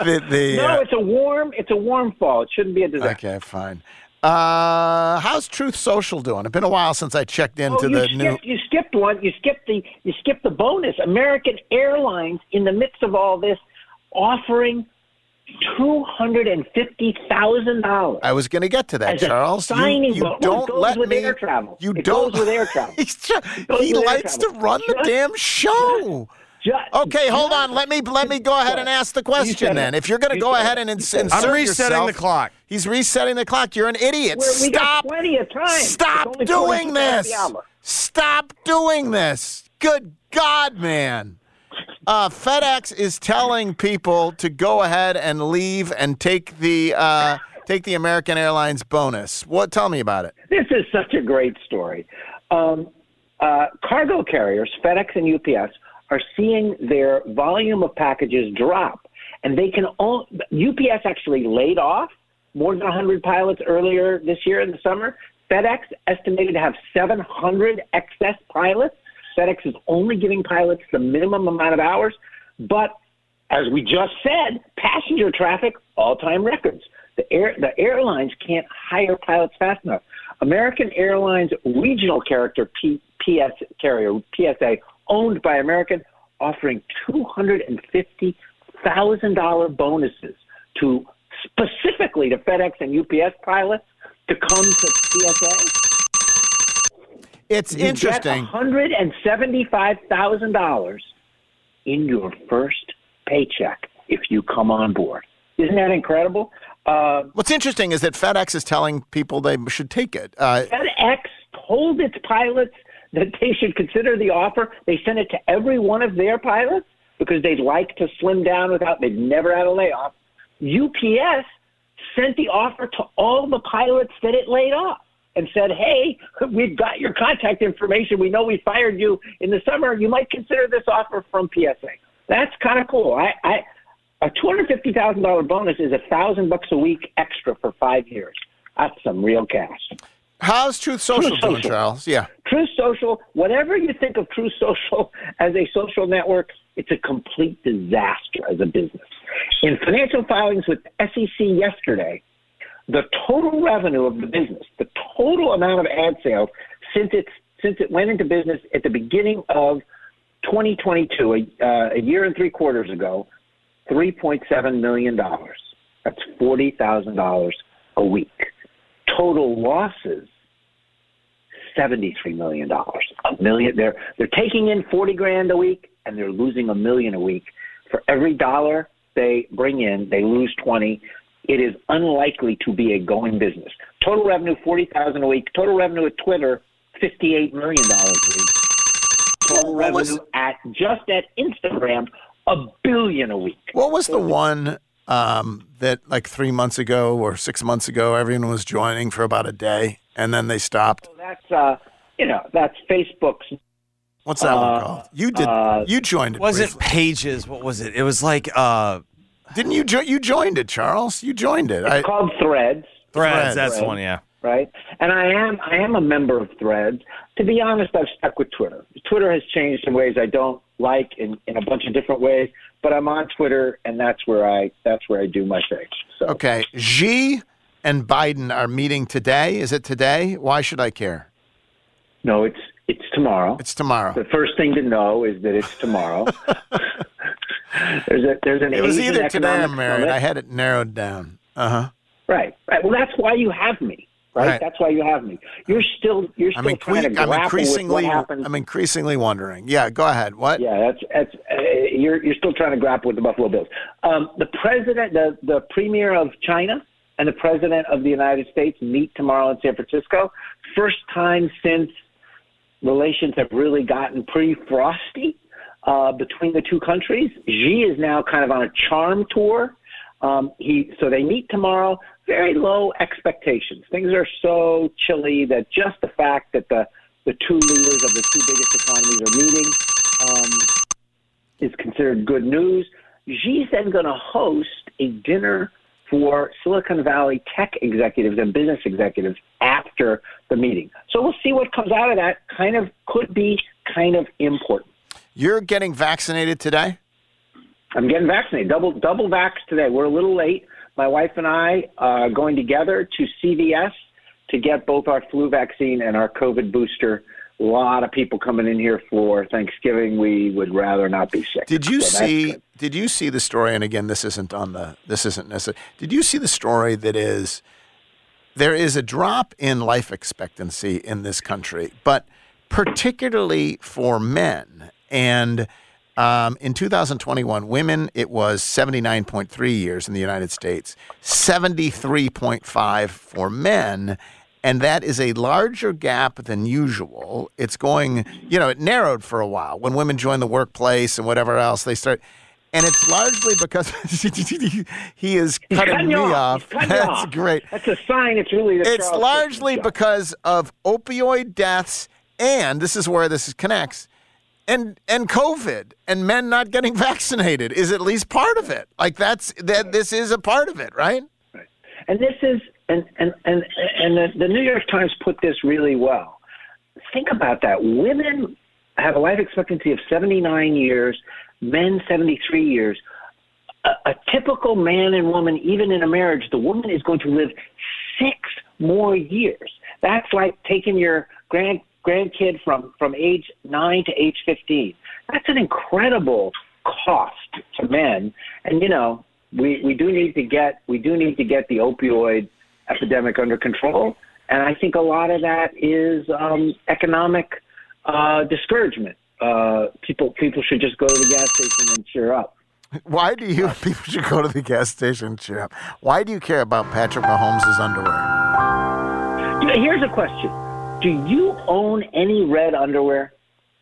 the, the no, uh, it's a warm. It's a warm fall. It shouldn't be a disaster. okay, fine. Uh, how's Truth Social doing? It's been a while since I checked into oh, the skipped, new. You skipped one. You skipped the. You skipped the bonus. American Airlines, in the midst of all this, offering two hundred and fifty thousand dollars. I was going to get to that, Charles. You, signing you bonus. don't Well, let with me. air travel. You It don't. goes with air travel. He with air likes to run the Just- damn show. Just, Okay, hold on. Let me let me go ahead and ask the question then. If you're going to go ahead and ins- insert I'm resetting yourself- the clock. He's resetting the clock. You're an idiot. We're- we Stop. plenty of time. Stop doing this. Stop doing this. Good God, man. Uh, FedEx is telling people to go ahead and leave and take the uh, take the American Airlines bonus. What? Tell me about it. This is such a great story. Um, uh, cargo carriers, FedEx and UPS, are seeing their volume of packages drop, and they can. All, UPS actually laid off more than 100 pilots earlier this year in the summer. FedEx estimated to have 700 excess pilots. FedEx is only giving pilots the minimum amount of hours, but as we just said, passenger traffic all-time records. The air the airlines can't hire pilots fast enough. American Airlines regional character P, PS carrier PSA, owned by American, offering two hundred and fifty thousand dollar bonuses to specifically to FedEx and UPS pilots to come to PSA. It's You interesting. Get hundred and seventy-five thousand dollars in your first paycheck if you come on board. Isn't that incredible? Uh, What's interesting is that FedEx is telling people they should take it. Uh, FedEx told its pilots that they should consider the offer. They sent it to every one of their pilots because they'd like to slim down without, they've never had a layoff. UPS sent the offer to all the pilots that it laid off and said, hey, we've got your contact information. We know we fired you in the summer. You might consider this offer from PSA. That's kind of cool. I, I, a two hundred fifty thousand dollar bonus is a thousand bucks a week extra for five years. That's some real cash. How's Truth Social Truth doing, Charles? Yeah. Truth Social, whatever you think of Truth Social as a social network, it's a complete disaster as a business. In financial filings with SEC yesterday, the total revenue of the business, the total amount of ad sales since it's since it went into business at the beginning of 2022, a, uh, a year and three quarters ago, 3.7 million dollars. That's forty thousand dollars a week. Total losses $73 million. A million. They're, they're taking in 40 grand a week and they're losing a million a week. For every dollar they bring in, they lose 20. It is unlikely to be a going business. Total revenue, 40,000 a week. Total revenue at Twitter, $58 million a week. Total What was- revenue at, just at Instagram, a billion a week. What was the one um, that like three months ago or six months ago everyone was joining for about a day and then they stopped? That's, uh, you know, that's Facebook's What's that one Uh, called? You did. uh, you joined it. Was it briefly. pages? What was it? It was like uh Didn't you? Jo- you joined it, Charles. You joined it. It's called Threads. threads. Threads. That's the one, yeah. right? And I am I am a member of Threads. To be honest, I've stuck with Twitter. Twitter has changed in ways I don't like in, in a bunch of different ways, but I'm on Twitter and that's where I that's where I do my thing. So Okay. Xi and Biden are meeting today. Is it today? Why should I care? no, it's it's tomorrow. It's tomorrow. The first thing to know is that it's tomorrow. there's a there's an It was either today or summit. I had it narrowed down. Uh huh. Right, right. Well, that's why you have me. Right? Right. That's why you have me. You're still you're still I'm, trying to incre- I'm grapple with what increasingly. I'm increasingly wondering. Yeah. Go ahead. What? Yeah, that's that's uh, you're you're still trying to grapple with the Buffalo Bills. Um, the president, the the premier of China, and the president of the United States meet tomorrow in San Francisco. First time since relations have really gotten pretty frosty uh, between the two countries. Xi is now kind of on a charm tour. Um, he so they meet tomorrow. Very low expectations. Things are so chilly that just the fact that the the two leaders of the two biggest economies are meeting um, is considered good news. Xi's then going to host a dinner for Silicon Valley tech executives and business executives after the meeting. So we'll see what comes out of that. Kind of could be kind of important. You're getting vaccinated today. I'm getting vaccinated. Double double vax today. We're a little late. My wife and I are going together to CVS to get both our flu vaccine and our COVID booster. A lot of people coming in here for Thanksgiving. We would rather not be sick. Did you So see? Did you see the story? And again, this isn't on the. This isn't necessary. Did you see the story that is? There is a drop in life expectancy in this country, but particularly for men. And um, in 2021, women it was 79.3 years in the United States, 73.5 for men. And that is a larger gap than usual. It's going, you know, it narrowed for a while. When women join the workplace and whatever else, they start. And it's largely because he is cutting cutting me off. off. He's cutting you That's off. great. That's a sign. It's really It's largely because of opioid deaths, and this is where this connects, and and COVID, and men not getting vaccinated is at least part of it. Like that's that. This is a part of it, right? And this is and and and and the, the New York Times put this really well. Think about that. Women have a life expectancy of 79 years, men 73 years. A, a typical man and woman, even in a marriage, the woman is going to live six more years. That's like taking your grand grandkid from from age nine to age 15. That's an incredible cost to men. And you know, we we do need to get we do need to get the opioid epidemic under control. And I think a lot of that is um, economic uh, discouragement. Uh, people people should just go to the gas station and cheer up. Why do you people should go to the gas station and cheer up? Why do you care about Patrick Mahomes' underwear? You know, Here's a question: Do you own any red underwear?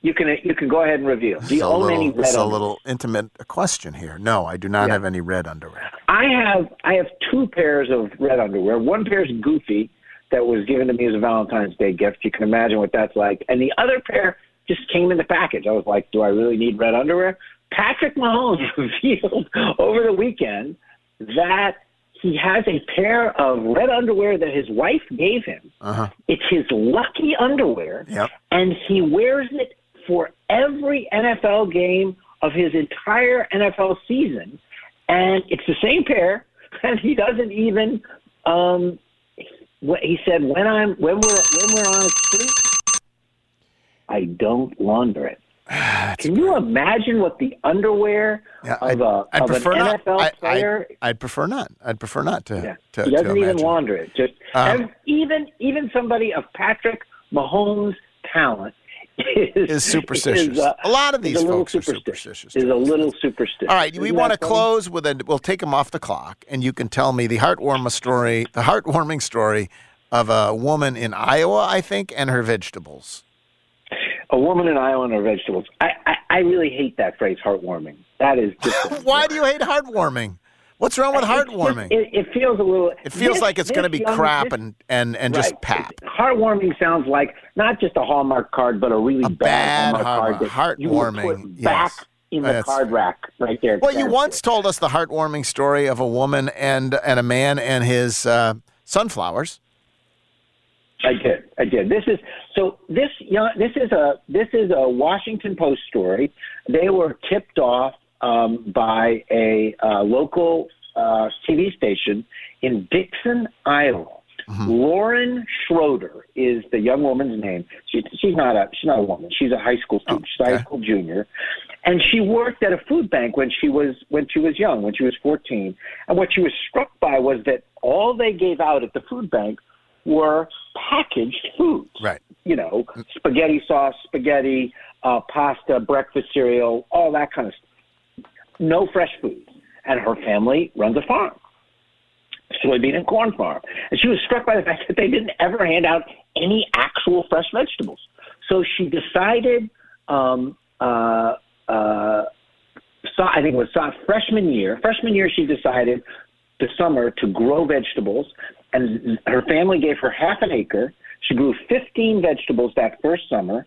You can you can go ahead and reveal. Do you own little, any red it's a little intimate question here. No, I do not Yeah. have any red underwear. I have I have two pairs of red underwear. One pair is goofy that was given to me as a Valentine's Day gift. You can imagine what that's like. And the other pair just came in the package. I was like, do I really need red underwear? Patrick Mahomes revealed over the weekend that he has a pair of red underwear that his wife gave him. Uh-huh. It's his lucky underwear, Yep. and he wears it for every NFL game of his entire NFL season. And it's the same pair, and he doesn't even. Um, he said, "When I'm when we're when we're on a street, I don't launder it." Can you imagine what the underwear Yeah, of, a, I'd of prefer an not. NFL I, player I, would prefer not. I'd prefer not to. yeah. to he to doesn't even imagine. launder it. Just Um, even even somebody of Patrick Mahomes' talent is, Is superstitious. is, uh, a lot of these folks are superstitious. superstitious. Is a little superstitious. All right, we Isn't want to funny? close with a. We'll take them off the clock, and you can tell me the heartwarming story, the heartwarming story of a woman in Iowa, I think, and her vegetables. A woman and her vegetables. I, I I really hate that phrase, heartwarming. That is just. Why do you hate heartwarming? What's wrong with just- heartwarming? It, it feels a little. It feels this- like it's going to be young- crap this- and and and just pap. Heartwarming sounds like not just a Hallmark card, but a really bad bad, Hallmark card that you would heartwarming, put back in the That's- card rack right there. Well, you once told us the heartwarming story of a woman and and a man and his uh, sunflowers. I did. I did. This is so. This young. This is a. This is a Washington Post story. They were tipped off um, by a uh, local uh, TV station in Dixon, Iowa. Lauren Schroeder is the young woman's name. She, she's not a. She's not a woman. She's a high school student. she's a high school junior, and she worked at a food bank when she was when she was young, when she was fourteen. And what she was struck by was that all they gave out at the food bank were packaged foods. Right. You know, spaghetti sauce, spaghetti, uh, pasta, breakfast cereal, all that kind of stuff. No fresh foods. And her family runs a farm, soybean and corn farm. And she was struck by the fact that they didn't ever hand out any actual fresh vegetables. So she decided, um, uh, uh, so I think it was so- freshman year. Freshman year, she decided the summer to grow vegetables, and her family gave her half an acre. She grew 15 vegetables that first summer.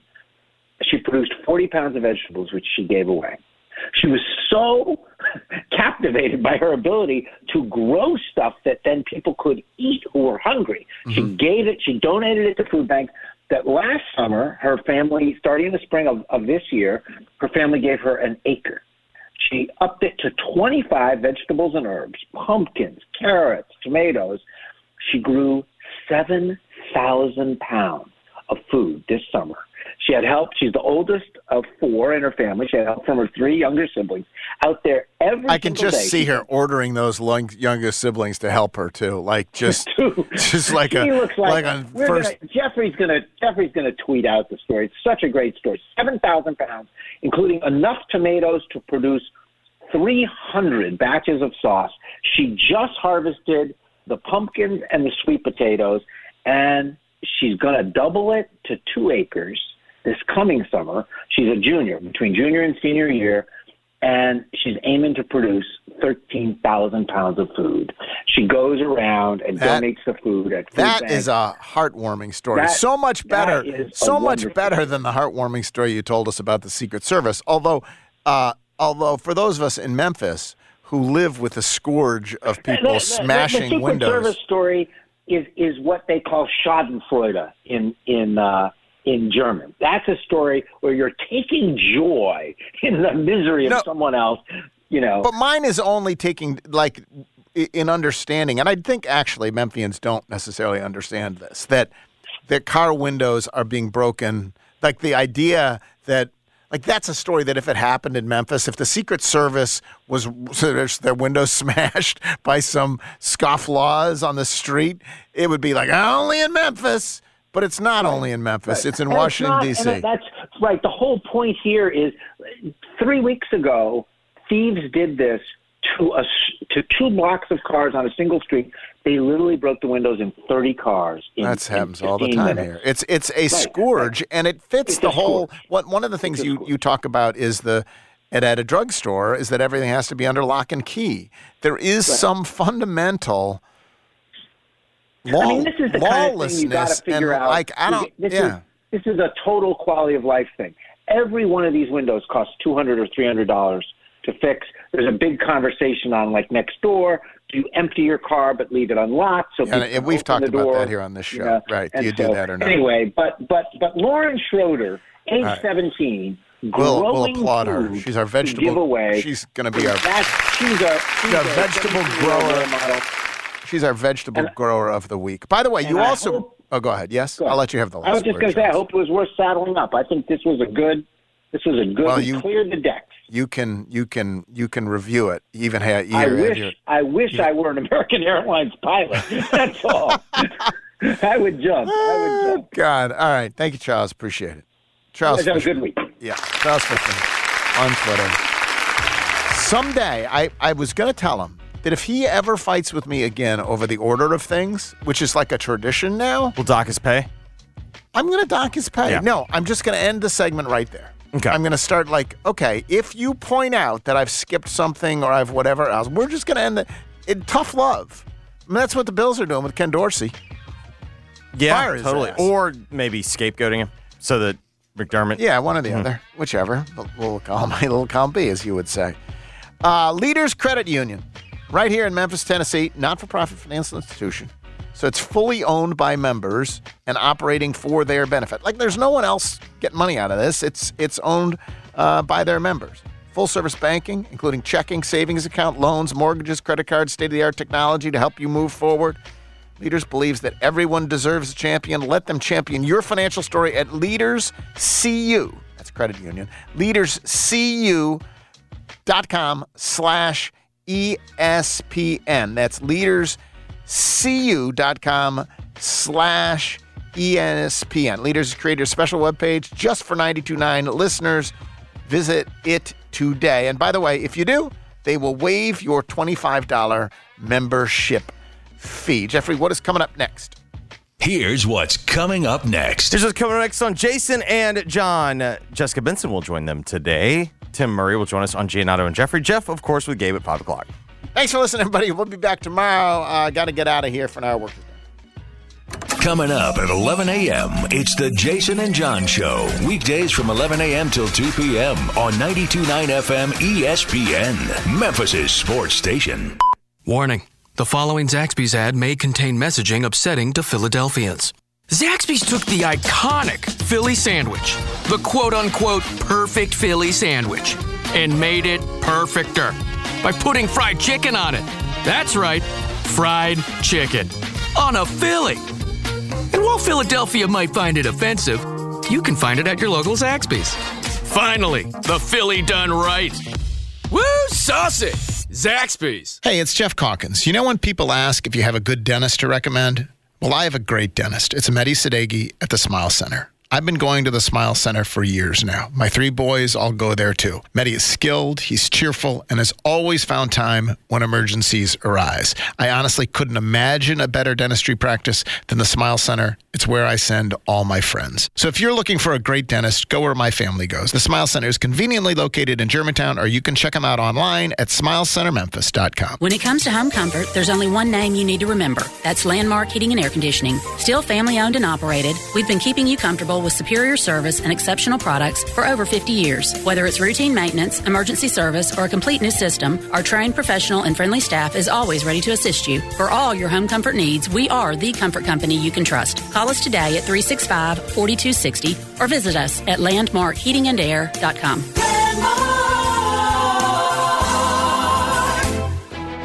She produced 40 pounds of vegetables, which she gave away. She was so captivated by her ability to grow stuff that then people could eat who were hungry. She mm-hmm. gave it, she donated it to food banks. That last summer, her family, starting in the spring of, of this year, her family gave her an acre. She upped it to 25 vegetables and herbs, pumpkins, carrots, tomatoes. She grew 7,000 pounds of food this summer. She had help. She's the oldest of four in her family. She had help from her three younger siblings out there every I can just day. see her ordering those lung- youngest siblings to help her too. Like just, just like she a looks like, on we're first. Gonna, Jeffrey's gonna Jeffrey's gonna tweet out the story. It's such a great story. Seven thousand pounds, including enough tomatoes to produce three hundred batches of sauce. She just harvested the pumpkins and the sweet potatoes, and she's gonna double it to two acres this coming summer. She's a junior, between junior and senior year, and she's aiming to produce 13,000 pounds of food. She goes around and That- donates the food at food That banks. is a heartwarming story. That- so much better, that is a so much better than the heartwarming story you told us about the Secret Service. Although, uh, although for those of us in Memphis who live with the scourge of people the- the- smashing the Secret windows, Service story is is what they call Schadenfreude in in uh, in German. That's a story where you're taking joy in the misery of someone else. You know, But mine is only taking like in understanding, and I think actually Memphians don't necessarily understand this that that car windows are being broken. Like the idea that like that's a story that if it happened in Memphis, if the Secret Service was their windows smashed by some scofflaws on the street, it would be like only in Memphis. But it's not only in Memphis; it's in And Washington D.C. That's right. The whole point here is three weeks ago, thieves did this to a to two blocks of cars on a single street. They literally broke the windows in 30 cars. In, That happens all the time minutes. here. It's it's a Right, scourge, and it fits It's the whole. What one of the things you you talk about is the at, at a drugstore is that everything has to be under lock and key. There is Right. some fundamental law, I mean, this is the kind of thing you lawlessness figure and out. like I don't. This yeah. is this is a total quality of life thing. Every one of these windows costs two hundred or three hundred dollars to fix. There's a big conversation on like next door. Do you empty your car but leave it unlocked? So Yeah, and we've talked about that here on this you show. know? Right. Do And you do that or not? Anyway, but but but Lauren Schroeder, age right. seventeen, We'll, we'll applaud her. She's our vegetable. give away. She's going to be our. That's she's a she's a vegetable grower. model. She's our vegetable grower of the week. By the way, you I also. hope- oh, go ahead. Yes, Go ahead. I'll let you have the last I was just going to say, I hope it was worth saddling up. I think this was a good. This was a good. Well, you- cleared the decks. You can you can you can review it. Even have I wish. your- I wish I were an American Airlines pilot. That's all. I would jump. I would ah, jump. God. All right. Thank you, Charles. Appreciate it. Charles. have a good week. Yeah. Charles Fisher on Twitter. Someday, I, I was going to tell him that if he ever fights with me again over the order of things, which is like a tradition now, We'll dock his pay? I'm going to dock his pay. Yeah. No, I'm just going to end the segment right there. Okay. I'm going to start like, okay, if you point out that I've skipped something or I've whatever else, we're just going to end it. it. Tough love. I mean, that's what the Bills are doing with Ken Dorsey. Yeah, totally. ass. Or maybe scapegoating him so that McDermott. Yeah, one or the Mhm. other, whichever. Little- column A, little column B, as you would say. Uh, Leaders Credit Union, right here in Memphis, Tennessee, not-for-profit financial institution. So it's fully owned by members and operating for their benefit. Like there's no one else getting money out of this. It's it's owned uh, by their members. Full service banking, including checking, savings account, loans, mortgages, credit cards, state of the art technology to help you move forward. Leaders believes that everyone deserves a champion. Let them champion your financial story at Leaders CU. That's credit union. LeadersCU.com slash ESPN. That's leaderscu.com slash ESPN. Leaders has created a special webpage just for 92.9 listeners. Visit it today. And by the way, if you do, they will waive your $25 membership fee. Jeffrey, what is coming up next? Here's what's coming up next. Here's what's coming up next on Jason and John. Uh, Jessica Benson will join them today. Tim Murray will join us on Giannato and Jeffrey. Jeff, of course, with Gabe at 5 o'clock. Thanks for listening, everybody. We'll be back tomorrow. Uh, Got to get out of here for an hour. Work. Coming up at 11 a.m., it's the Jason and John Show. Weekdays from 11 a.m. till 2 p.m. on 92.9 FM ESPN, Memphis' sports station. Warning the following Zaxby's ad may contain messaging upsetting to Philadelphians. Zaxby's took the iconic Philly sandwich, the quote unquote perfect Philly sandwich, and made it perfecter by putting fried chicken on it. That's right, fried chicken on a Philly. And while Philadelphia might find it offensive, you can find it at your local Zaxby's. Finally, the Philly done right. Woo, saucy! Zaxby's. Hey, it's Geoff Calkins. You know when people ask if you have a good dentist to recommend? Well, I have a great dentist. It's Mehdi Sadeghi at the Smile Center. I've been going to the Smile Center for years now. My three boys all go there too. Mehdi is skilled, he's cheerful, and has always found time when emergencies arise. I honestly couldn't imagine a better dentistry practice than the Smile Center. It's where I send all my friends. So if you're looking for a great dentist, go where my family goes. The Smile Center is conveniently located in Germantown, or you can check them out online at smilecentermemphis.com. When it comes to home comfort, there's only one name you need to remember. That's Landmark Heating and Air Conditioning. Still family owned and operated, we've been keeping you comfortable with superior service and exceptional products for over 50 years. Whether it's routine maintenance, emergency service, or a complete new system, our trained professional and friendly staff is always ready to assist you. For all your home comfort needs, we are the comfort company you can trust. Call us today at 365 4260 or visit us at landmarkheatingandair.com.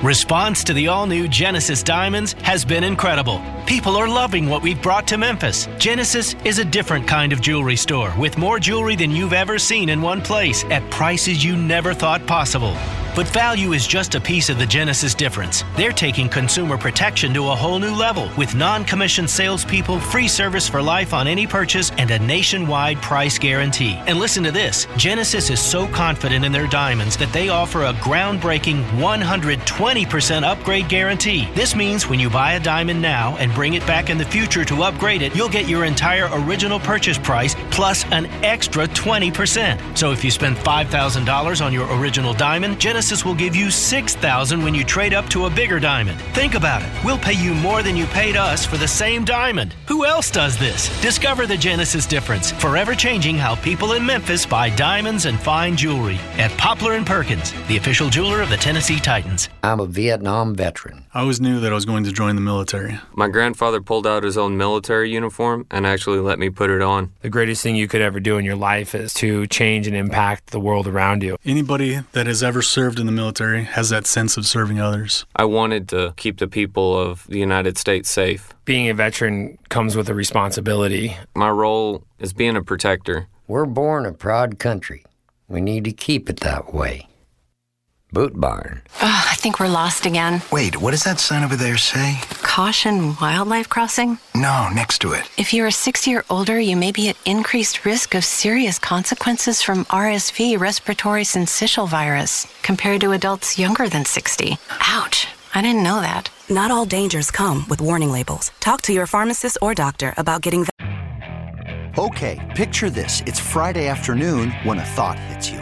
Response to the all new Genesis Diamonds has been incredible. People are loving what we've brought to Memphis. Genesis is a different kind of jewelry store with more jewelry than you've ever seen in one place at prices you never thought possible. But value is just a piece of the Genesis difference. They're taking consumer protection to a whole new level with non commissioned salespeople, free service for life on any purchase, and a nationwide price guarantee. And listen to this Genesis is so confident in their diamonds that they offer a groundbreaking 120% upgrade guarantee. This means when you buy a diamond now and bring it back in the future to upgrade it, you'll get your entire original purchase price plus an extra 20%. So if you spend $5,000 on your original diamond, Genesis will give you 6,000 when you trade up to a bigger diamond. Think about it. We'll pay you more than you paid us for the same diamond. Who else does this? Discover the Genesis difference, forever changing how people in Memphis buy diamonds and fine jewelry at Poplar and Perkins, the official jeweler of the Tennessee Titans. I'm a Vietnam veteran. I always knew that I was going to join the military. My grandfather pulled out his own military uniform and actually let me put it on. The greatest thing you could ever do in your life is to change and impact the world around you. Anybody that has ever served in the military has that sense of serving others. I wanted to keep the people of the United States safe. Being a veteran comes with a responsibility. My role is being a protector. We're born a proud country. We need to keep it that way. Boot Barn. Oh, I think we're lost again. Wait, what does that sign over there say? Caution wildlife crossing? No, next to it. If you are a 60 or older, you may be at increased risk of serious consequences from RSV, respiratory syncytial virus, compared to adults younger than 60. Ouch. I didn't know that. Not all dangers come with warning labels. Talk to your pharmacist or doctor about getting. Okay, picture this. It's Friday afternoon when a thought hits you.